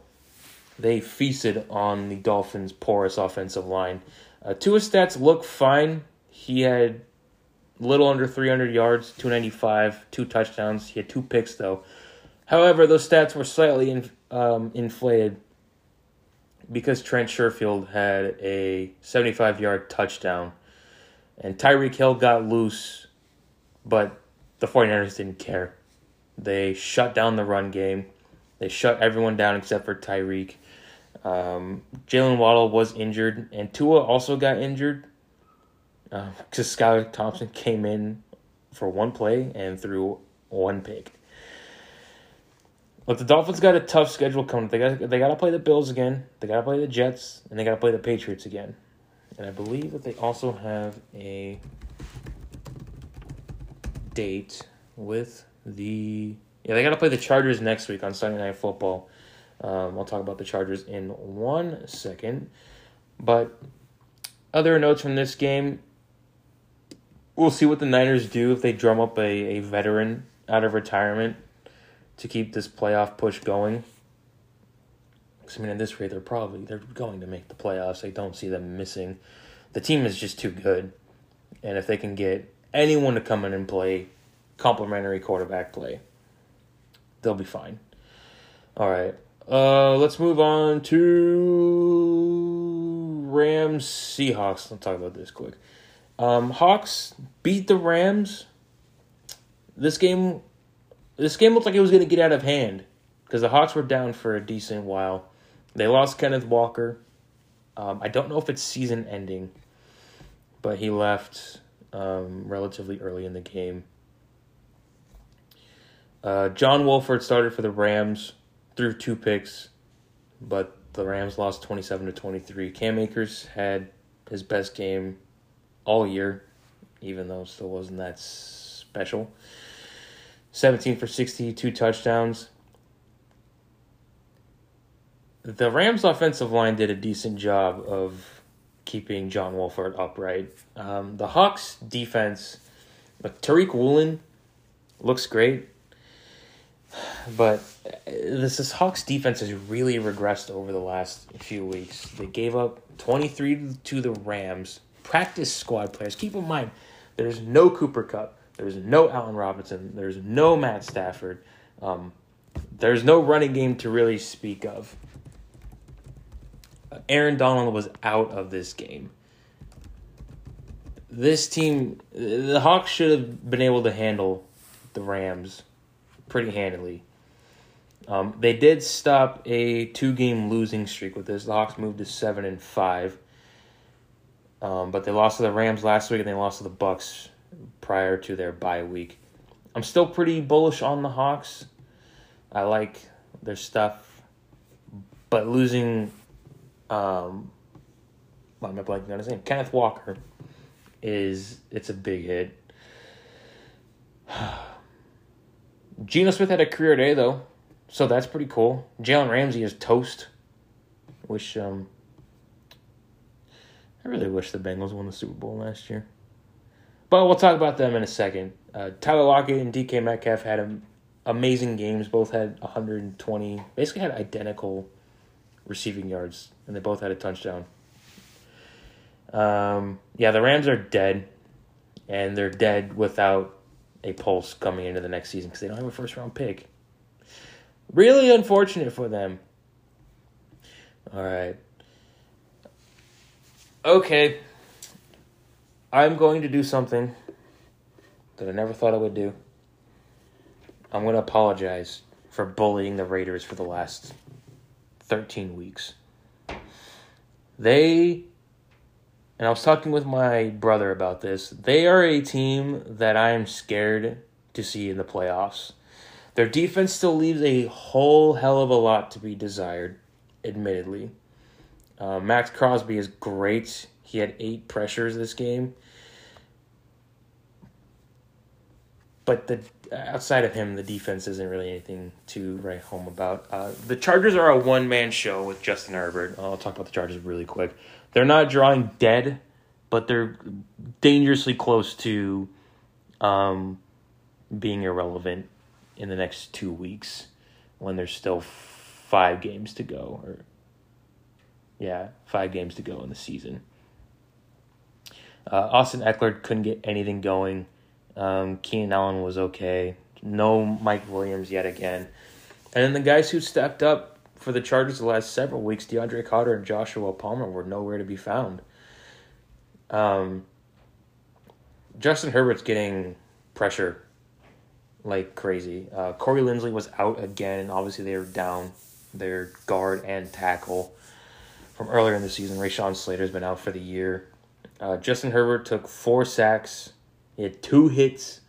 They feasted on the Dolphins' porous offensive line. Uh, Tua's stats look fine. He had little under 300 yards, 295, two touchdowns. He had two picks, though. However, those stats were slightly in, um, inflated because Trent Sherfield had a 75 yard touchdown. And Tyreek Hill got loose, but the 49ers didn't care. They shut down the run game. They shut everyone down except for Tyreek. Um, Jaylen Waddle was injured, and Tua also got injured because uh, Skylar Thompson came in for one play and threw one pick. But the Dolphins got a tough schedule coming. They got they got to play the Bills again. They got to play the Jets, and they got to play the Patriots again. And I believe that they also have a date with the yeah they got to play the Chargers next week on Sunday Night Football. Um, I'll talk about the Chargers in one second. But other notes from this game we'll see what the Niners do if they drum up a, a veteran out of retirement to keep this playoff push going. Because, I mean, at this rate, they're probably they're going to make the playoffs. I don't see them missing. The team is just too good. And if they can get anyone to come in and play complementary quarterback play, they'll be fine. All right. Uh, let's move on to Rams Seahawks. Let's talk about this quick. Um, Hawks beat the Rams. This game, this game looked like it was going to get out of hand because the Hawks were down for a decent while. They lost Kenneth Walker. Um, I don't know if it's season ending, but he left um, relatively early in the game. Uh, John Wolford started for the Rams threw two picks, but the Rams lost 27 to 23. Cam Akers had his best game all year, even though it still wasn't that special. 17 for 60, two touchdowns. The Rams' offensive line did a decent job of keeping John Wolford upright. Um, the Hawks' defense, like Tariq Woolen, looks great. But is Hawks defense has really regressed over the last few weeks. They gave up 23 to the Rams. Practice squad players. Keep in mind, there's no Cooper Kupp. There's no Allen Robinson. There's no Matt Stafford. Um, there's no running game to really speak of. Aaron Donald was out of this game. This team, the Hawks should have been able to handle the Rams pretty handily. Um, they did stop a two-game losing streak with this. The Hawks moved to seven and five, um, but they lost to the Rams last week and they lost to the Bucks prior to their bye week. I'm still pretty bullish on the Hawks. I like their stuff, but losing, um, am I blanking on his name? Kenneth Walker is it's a big hit. Geno Smith had a career day though, so that's pretty cool. Jalen Ramsey is toast. Wish um, I really wish the Bengals won the Super Bowl last year. But we'll talk about them in a second. Uh, Tyler Lockett and DK Metcalf had amazing games. Both had 120, basically had identical receiving yards, and they both had a touchdown. Um, yeah, the Rams are dead, and they're dead without a pulse coming into the next season because they don't have a first round pick. Really unfortunate for them. All right. Okay. I'm going to do something that I never thought I would do. I'm going to apologize for bullying the Raiders for the last 13 weeks. They, and I was talking with my brother about this, they are a team that I am scared to see in the playoffs. Their defense still leaves a whole hell of a lot to be desired, admittedly. Uh, Maxx Crosby is great. He had eight pressures this game. But the outside of him, the defense isn't really anything to write home about. Uh, the Chargers are a one man show with Justin Herbert. I'll talk about the Chargers really quick. They're not drawing dead, but they're dangerously close to um, being irrelevant in the next two weeks when there's still five games to go. Or yeah, five games to go in the season. Uh, Austin Ekeler couldn't get anything going. Um, Keenan Allen was okay. No Mike Williams yet again. And then the guys who stepped up for the Chargers the last several weeks, DeAndre Carter and Joshua Palmer, were nowhere to be found. Um, Justin Herbert's getting pressure like crazy. Uh, Corey Linsley was out again. Obviously, they were down their guard and tackle from earlier in the season. Rashawn Slater's been out for the year. Uh, Justin Herbert took four sacks he had two hits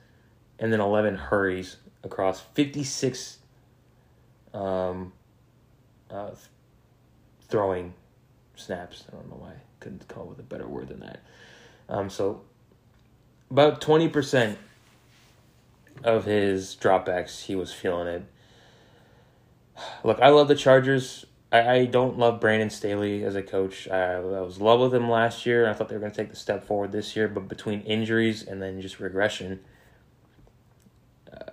and then 11 hurries across 56 um, uh, throwing snaps. I don't know why I couldn't come up with a better word than that. Um, so about 20% of his dropbacks, he was feeling it. Look, I love the Chargers. I, I don't love Brandon Staley as a coach. I, I was in love with him last year. I thought they were going to take the step forward this year, but between injuries and then just regression, uh,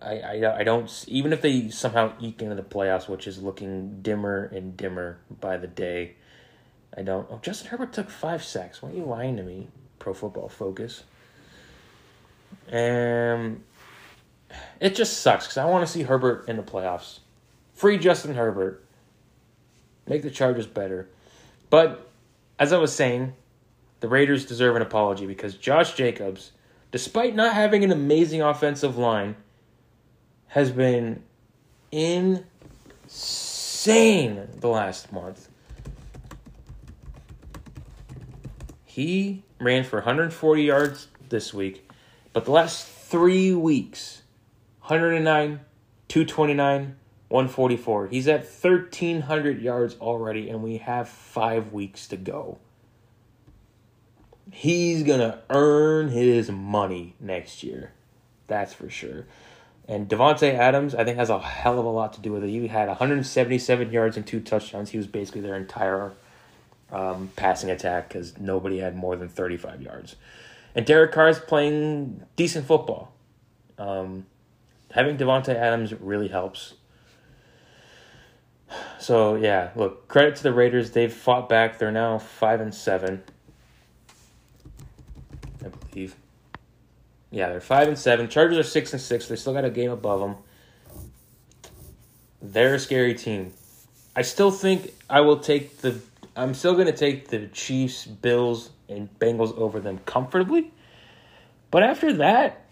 I, I, I don't even if they somehow eke into the playoffs, which is looking dimmer and dimmer by the day. I don't. Oh, Justin Herbert took five sacks. Why are you lying to me? Pro Football Focus. And it just sucks because I want to see Herbert in the playoffs. Free Justin Herbert make the Chargers better. But as I was saying, the Raiders deserve an apology because Josh Jacobs, despite not having an amazing offensive line, has been insane the last month. He ran for 140 yards this week, but the last three weeks 109, 229, 144. He's at 1,300 yards already, and we have five weeks to go. He's going to earn his money next year. That's for sure. And Davante Adams, I think, has a hell of a lot to do with it. He had 177 yards and two touchdowns. He was basically their entire um, passing attack because nobody had more than 35 yards. And Derek Carr is playing decent football. Um, having Davante Adams really helps. So yeah, look, credit to the Raiders. They've fought back. They're now five and seven. I believe. Yeah, they're five and seven. Chargers are six and six. They still got a game above them. They're a scary team. I still think I will take the. I'm still going to take the Chiefs, Bills, and Bengals over them comfortably. But after that,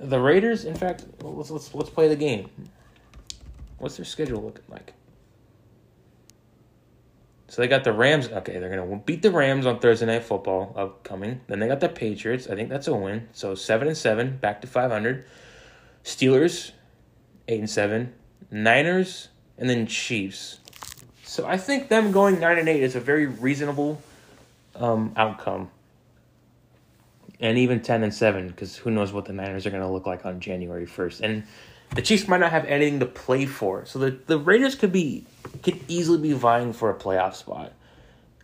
the Raiders. In fact, let's let's let's play the game. What's their schedule looking like? So they got the Rams. Okay, they're gonna beat the Rams on Thursday Night Football upcoming. Then they got the Patriots. I think that's a win. So seven and seven, back to five hundred. Steelers, eight and seven. Niners, and then Chiefs. So I think them going nine and eight is a very reasonable um, outcome. And even ten and seven, because who knows what the Niners are going to look like on January first. And the Chiefs might not have anything to play for. So the, the Raiders could be could easily be vying for a playoff spot.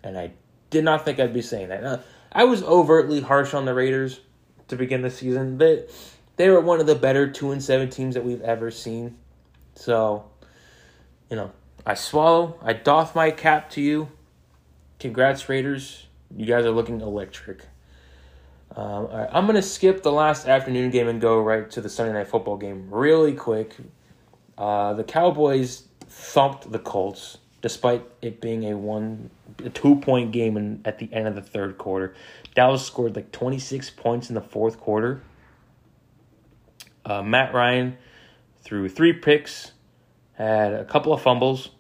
And I did not think I'd be saying that. Now, I was overtly harsh on the Raiders to begin the season, but they were one of the better two and seven teams that we've ever seen. So, you know, I swallow, I doff my cap to you. Congrats, Raiders. You guys are looking electric. Um, I'm going to skip the last afternoon game and go right to the Sunday night football game really quick. Uh, the Cowboys thumped the Colts despite it being a one a two point game in, at the end of the third quarter. Dallas scored like 26 points in the fourth quarter. Uh, Matt Ryan threw three picks, had a couple of fumbles.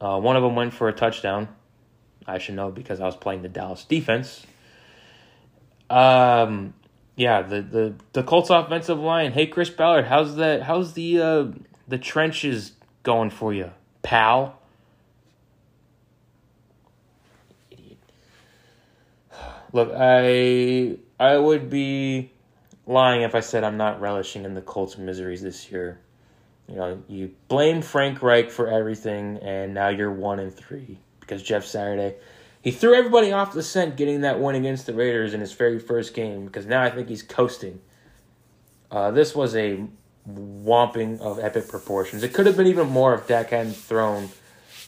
Uh, one of them went for a touchdown. I should know because I was playing the Dallas defense. Um, yeah, the, the, the Colts offensive line. Hey, Chris Ballard, how's that? How's the uh, the trenches going for you, pal? Idiot. Look, I I would be lying if I said I'm not relishing in the Colts' miseries this year. You know, you blame Frank Reich for everything, and now you're one and three because Jeff Saturday he threw everybody off the scent getting that win against the Raiders in his very first game because now I think he's coasting. Uh, this was a whomping of epic proportions. It could have been even more if Dak hadn't thrown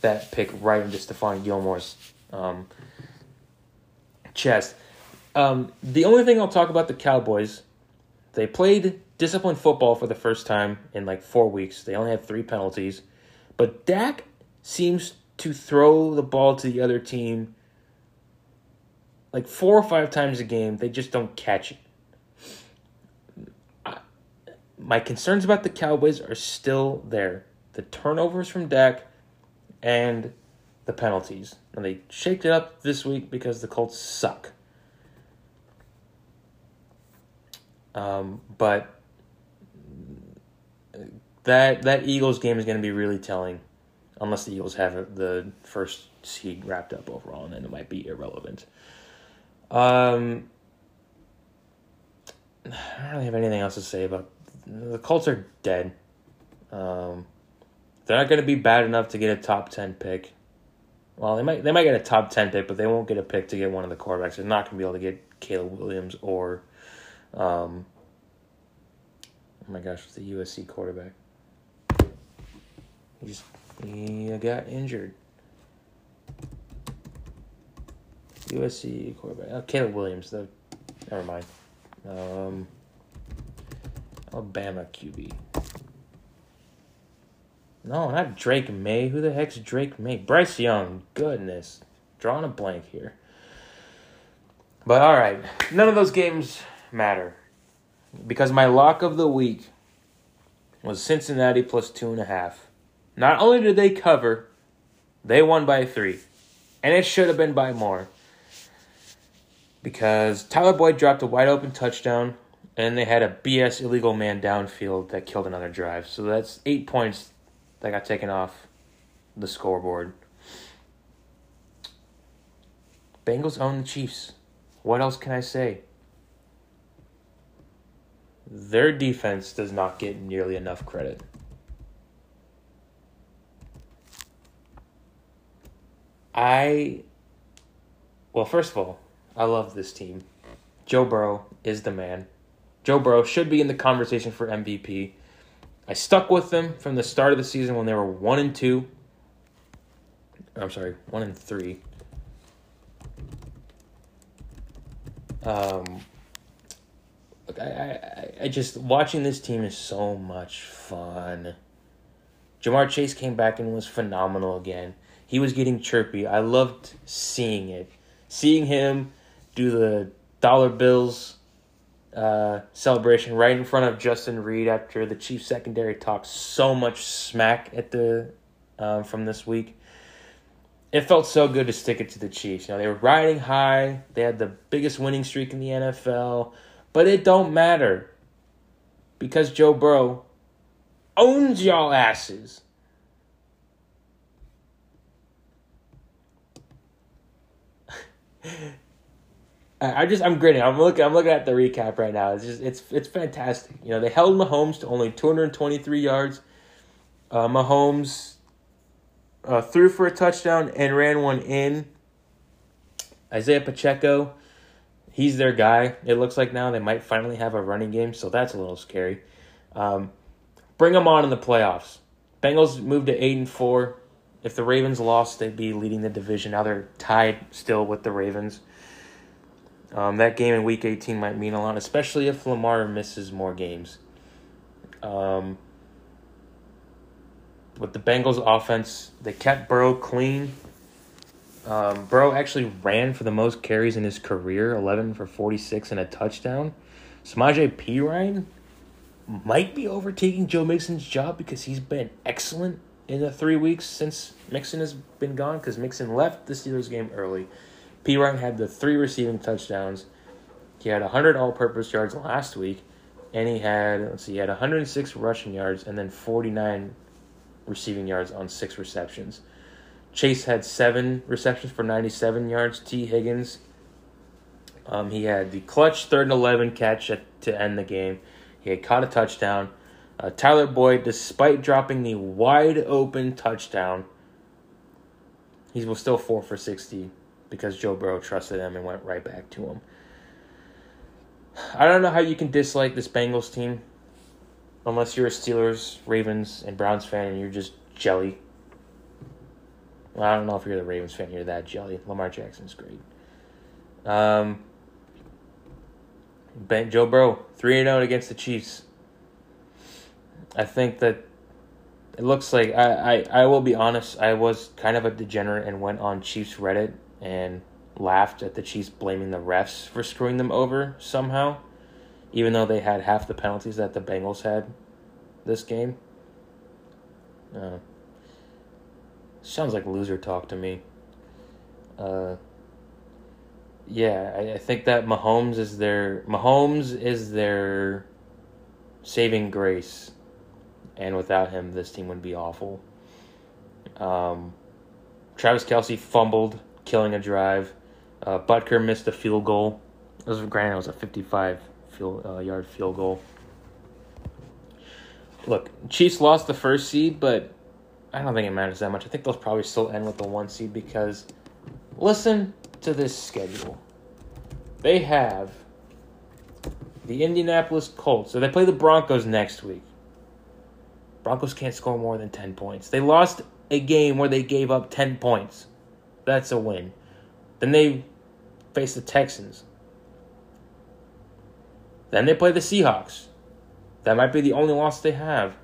that pick right into Stephon Gilmore's um, chest. Um, the only thing I'll talk about the Cowboys, they played disciplined football for the first time in like four weeks. They only had three penalties, but Dak seems to throw the ball to the other team like four or five times a game. They just don't catch it. my concerns about the Cowboys are still there. The turnovers from Dak and the penalties. And they shaped it up this week because the Colts suck. Um, but that that Eagles game is going to be really telling, unless the Eagles have the first seed wrapped up overall, and then it might be irrelevant. Um, I don't really have anything else to say about the Colts are dead. Um, they're not going to be bad enough to get a top ten pick. Well, they might they might get a top ten pick, but they won't get a pick to get one of the quarterbacks. They're not going to be able to get Caleb Williams or, um, oh my gosh, the USC quarterback? He just he got injured. USC quarterback. Oh, Caleb Williams, though. Never mind. Um, Alabama QB. No, not Drake Maye. Who the heck's Drake Maye? Bryce Young. Goodness. Drawing a blank here. But all right. None of those games matter. Because my lock of the week was Cincinnati plus two and a half. Not only did they cover, they won by three. And it should have been by more because Tyler Boyd dropped a wide open touchdown and they had a BS illegal man downfield that killed another drive. So that's eight points that got taken off the scoreboard. Bengals own the Chiefs. What else can I say? Their defense does not get nearly enough credit. I, well, first of all, I love this team. Joe Burrow is the man. Joe Burrow should be in the conversation for MVP. I stuck with them from the start of the season when they were one and two. I'm sorry, one and three. Um, look, I, I, I just watching this team is so much fun. Ja'Marr Chase came back and was phenomenal again. He was getting chirpy. I loved seeing it, seeing him do the dollar bills uh, celebration right in front of Justin Reid after the Chiefs secondary talked so much smack at the um, from this week. It felt so good to stick it to the Chiefs. You know, they were riding high. They had the biggest winning streak in the NFL, but it don't matter because Joe Burrow owns y'all asses. I just I'm grinning. I'm looking I'm looking at the recap right now. It's just it's it's fantastic. You know, they held Mahomes to only 223 yards. Uh, Mahomes uh, threw for a touchdown and ran one in. Isaiah Pacheco, he's their guy. It looks like now they might finally have a running game, so that's a little scary. Um, bring them on in the playoffs. Bengals moved to eight and four. If the Ravens lost, they'd be leading the division. Now they're tied still with the Ravens. Um, that game in Week 18 might mean a lot, especially if Lamar misses more games. Um, with the Bengals offense, they kept Burrow clean. Um, Burrow actually ran for the most carries in his career, 11 for 46 and a touchdown. Samaje Perine might be overtaking Joe Mixon's job because he's been excellent in the three weeks since Mixon has been gone because Mixon left the Steelers game early. Perine had the three receiving touchdowns. He had 100 all purpose yards last week, and he had, let's see, he had 106 rushing yards and then 49 receiving yards on six receptions. Chase had seven receptions for 97 yards. Tee Higgins, um, he had the clutch third and 11 catch at, to end the game. He had caught a touchdown. Uh, Tyler Boyd, despite dropping the wide open touchdown, he was still four for 60 because Joe Burrow trusted him and went right back to him. I don't know how you can dislike this Bengals team unless you're a Steelers, Ravens, and Browns fan and you're just jelly. Well, I don't know if you're the Ravens fan, you're that jelly. Lamar Jackson's great. Um, ben, Joe Burrow, 3 0 against the Chiefs. I think that it looks like I, I, I will be honest, I was kind of a degenerate and went on Chiefs Reddit and laughed at the Chiefs blaming the refs for screwing them over somehow, even though they had half the penalties that the Bengals had this game. Uh, sounds like loser talk to me. Uh, yeah, I, I think that Mahomes is their Mahomes is their saving grace, and without him, this team would be awful. Um, Travis Kelce fumbled, killing a drive. Uh, Butker missed a field goal. It was granted it was a fifty-five field uh, yard field goal. Look, Chiefs lost the first seed, but I don't think it matters that much. I think they'll probably still end with the one seed because listen to this schedule. They have the Indianapolis Colts. So they play the Broncos next week. Broncos can't score more than 10 points. They lost a game where they gave up 10 points. That's a win. Then they face the Texans. Then they play the Seahawks. That might be the only loss they have.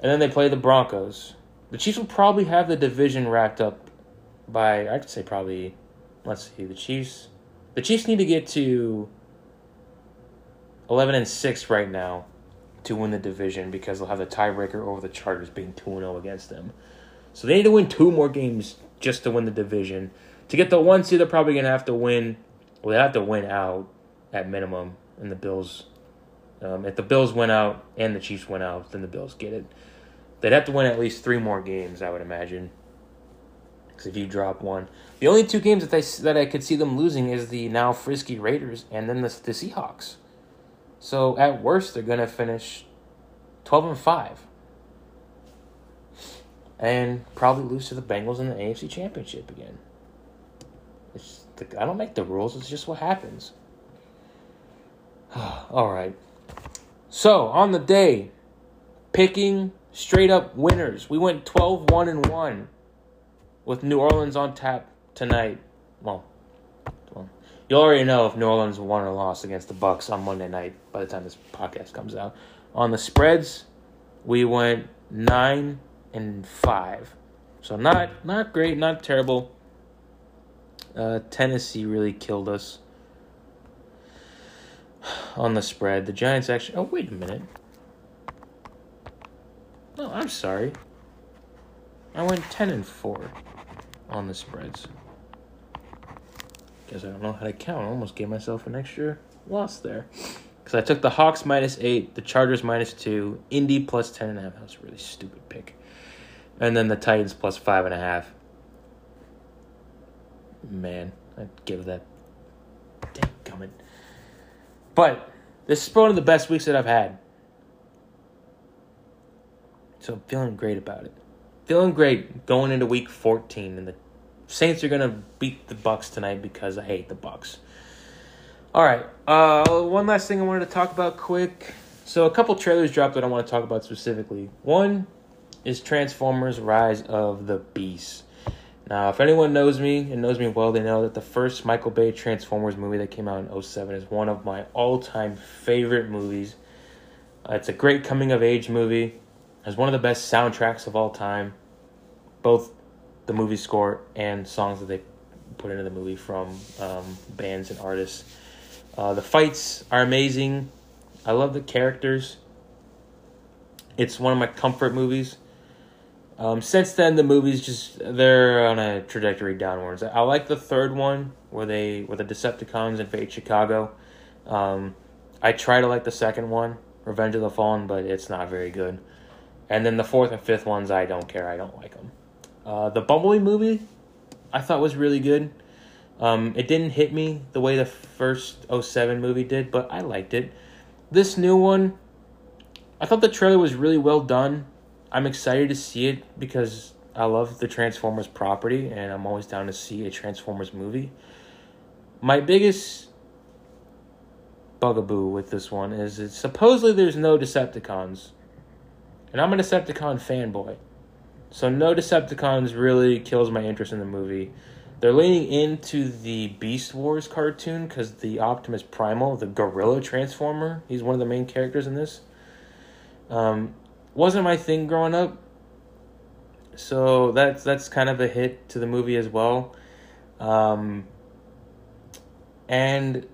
And then they play the Broncos. The Chiefs will probably have the division wrapped up by I'd say probably let's see, the Chiefs the Chiefs need to get to eleven and six right now to win the division because they'll have the tiebreaker over the Chargers being 2 0 against them. So they need to win two more games just to win the division. To get the one seed, they're probably going to have to win. Well, they have to win out at minimum, and the Bills. Um, if the Bills win out and the Chiefs win out, then the Bills get it. They'd have to win at least three more games, I would imagine. Because if you drop one, the only two games that they that I could see them losing is the now frisky Raiders and then the the Seahawks. So at worst, they're gonna finish twelve and five, and probably lose to the Bengals in the AFC Championship again. It's the, I don't make the rules; it's just what happens. All right. So on the day, picking straight up winners. We went 12 1 and 1 with New Orleans on tap tonight. Well, you already know if New Orleans won or lost against the Bucks on Monday night by the time this podcast comes out. On the spreads, we went 9 and 5. So not not great, not terrible. Uh, Tennessee really killed us on the spread. The Giants actually. Oh, wait a minute. Oh, I'm sorry. I went 10 and 4 on the spreads. Guess I don't know how to count. I almost gave myself an extra loss there. Because I took the Hawks minus 8, the Chargers minus 2, Indy plus 10.5. That was a really stupid pick. And then the Titans plus 5.5. Man, I'd give that. Dang gummit. But this is one of the best weeks that I've had. So I'm feeling great about it. Feeling great going into week 14 and the Saints are going to beat the Bucks tonight because I hate the Bucks. All right. Uh, one last thing I wanted to talk about quick. So a couple trailers dropped that I want to talk about specifically. One is Transformers: Rise of the Beast. Now, if anyone knows me and knows me well, they know that the first Michael Bay Transformers movie that came out in 07 is one of my all-time favorite movies. Uh, it's a great coming of age movie. Has one of the best soundtracks of all time. Both the movie score and songs that they put into the movie from um, bands and artists. Uh, the fights are amazing. I love the characters. It's one of my comfort movies. Um, since then, the movies just they're on a trajectory downwards. I like the third one where they where the Decepticons invade Chicago. Um, I try to like the second one, Revenge of the Fallen, but it's not very good. And then the fourth and fifth ones, I don't care. I don't like them. Uh, the Bumblebee movie, I thought was really good. Um, it didn't hit me the way the first 07 movie did, but I liked it. This new one, I thought the trailer was really well done. I'm excited to see it because I love the Transformers property and I'm always down to see a Transformers movie. My biggest bugaboo with this one is that supposedly there's no Decepticons. And I'm a Decepticon fanboy. So no Decepticons really kills my interest in the movie. They're leaning into the Beast Wars cartoon because the Optimus Primal, the gorilla transformer, he's one of the main characters in this. Um, wasn't my thing growing up. So that's that's kind of a hit to the movie as well. Um, and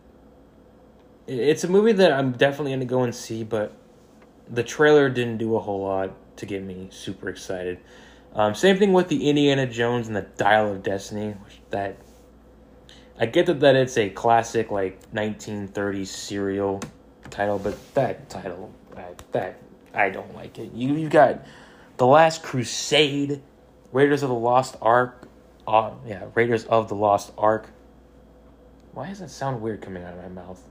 it's a movie that I'm definitely going to go and see, but the trailer didn't do a whole lot to get me super excited. Um, same thing with the Indiana Jones and the Dial of Destiny. That I get that that it's a classic like 1930s serial title, but that title that, that I don't like it. You you got the Last Crusade, Raiders of the Lost Ark, uh, yeah, Raiders of the Lost Ark. Why does that sound weird coming out of my mouth?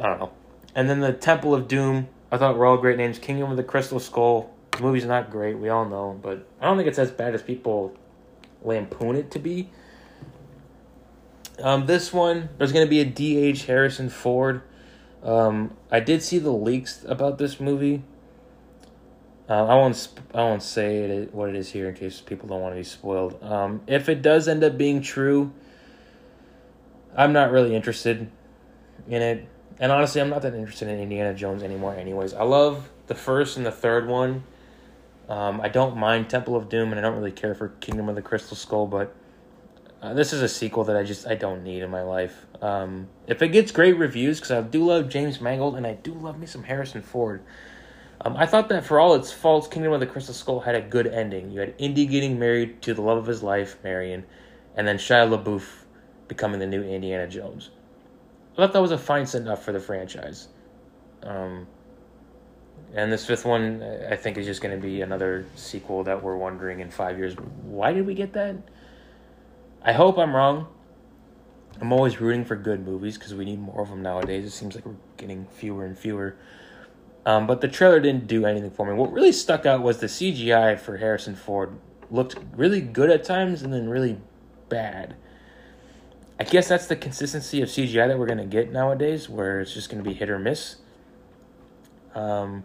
I don't know. And then the Temple of Doom. I thought were all great names. Kingdom of the Crystal Skull. The movie's not great, we all know, but I don't think it's as bad as people lampoon it to be. Um, this one, there's going to be a de-aged Harrison Ford. Um, I did see the leaks about this movie. Uh, I won't. Sp- I won't say it, what it is here in case people don't want to be spoiled. Um, if it does end up being true, I'm not really interested in it. And honestly, I'm not that interested in Indiana Jones anymore. Anyways, I love the first and the third one. Um, I don't mind Temple of Doom, and I don't really care for Kingdom of the Crystal Skull, but uh, this is a sequel that I just I don't need in my life. Um, if it gets great reviews, because I do love James Mangold and I do love me some Harrison Ford. Um, I thought that for all its faults, Kingdom of the Crystal Skull had a good ending. You had Indy getting married to the love of his life, Marion, and then Shia LaBeouf becoming the new Indiana Jones. I thought that was a fine send off for the franchise. Um, and this fifth one, I think, is just going to be another sequel that we're wondering in five years why did we get that? I hope I'm wrong. I'm always rooting for good movies because we need more of them nowadays. It seems like we're getting fewer and fewer. Um, but the trailer didn't do anything for me. What really stuck out was the CGI for Harrison Ford looked really good at times and then really bad. I guess that's the consistency of CGI that we're going to get nowadays, where it's just going to be hit or miss. Um,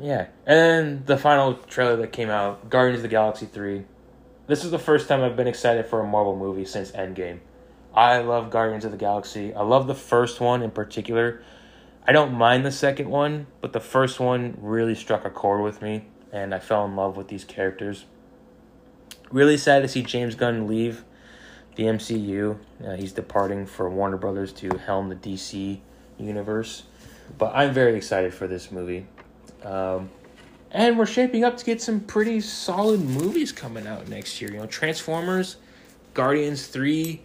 yeah. And the final trailer that came out, Guardians of the Galaxy 3. This is the first time I've been excited for a Marvel movie since Endgame. I love Guardians of the Galaxy. I love the first one in particular. I don't mind the second one, but the first one really struck a chord with me, and I fell in love with these characters. Really sad to see James Gunn leave the MCU. Uh, he's departing for Warner Brothers to helm the DC universe. But I'm very excited for this movie. Um, and we're shaping up to get some pretty solid movies coming out next year. You know, Transformers, Guardians 3,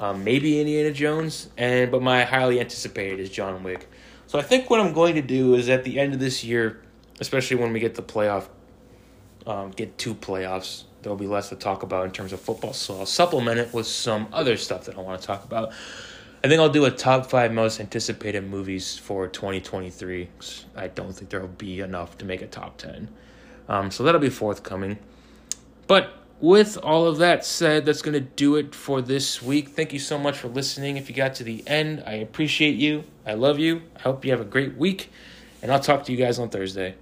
um, maybe Indiana Jones, and but my highly anticipated is John Wick. So I think what I'm going to do is at the end of this year, especially when we get the playoff, um, get two playoffs, there'll be less to talk about in terms of football. So I'll supplement it with some other stuff that I want to talk about. I think I'll do a top five most anticipated movies for 2023. I don't think there will be enough to make a top 10. Um, so that'll be forthcoming. But with all of that said, that's going to do it for this week. Thank you so much for listening. If you got to the end, I appreciate you. I love you. I hope you have a great week. And I'll talk to you guys on Thursday.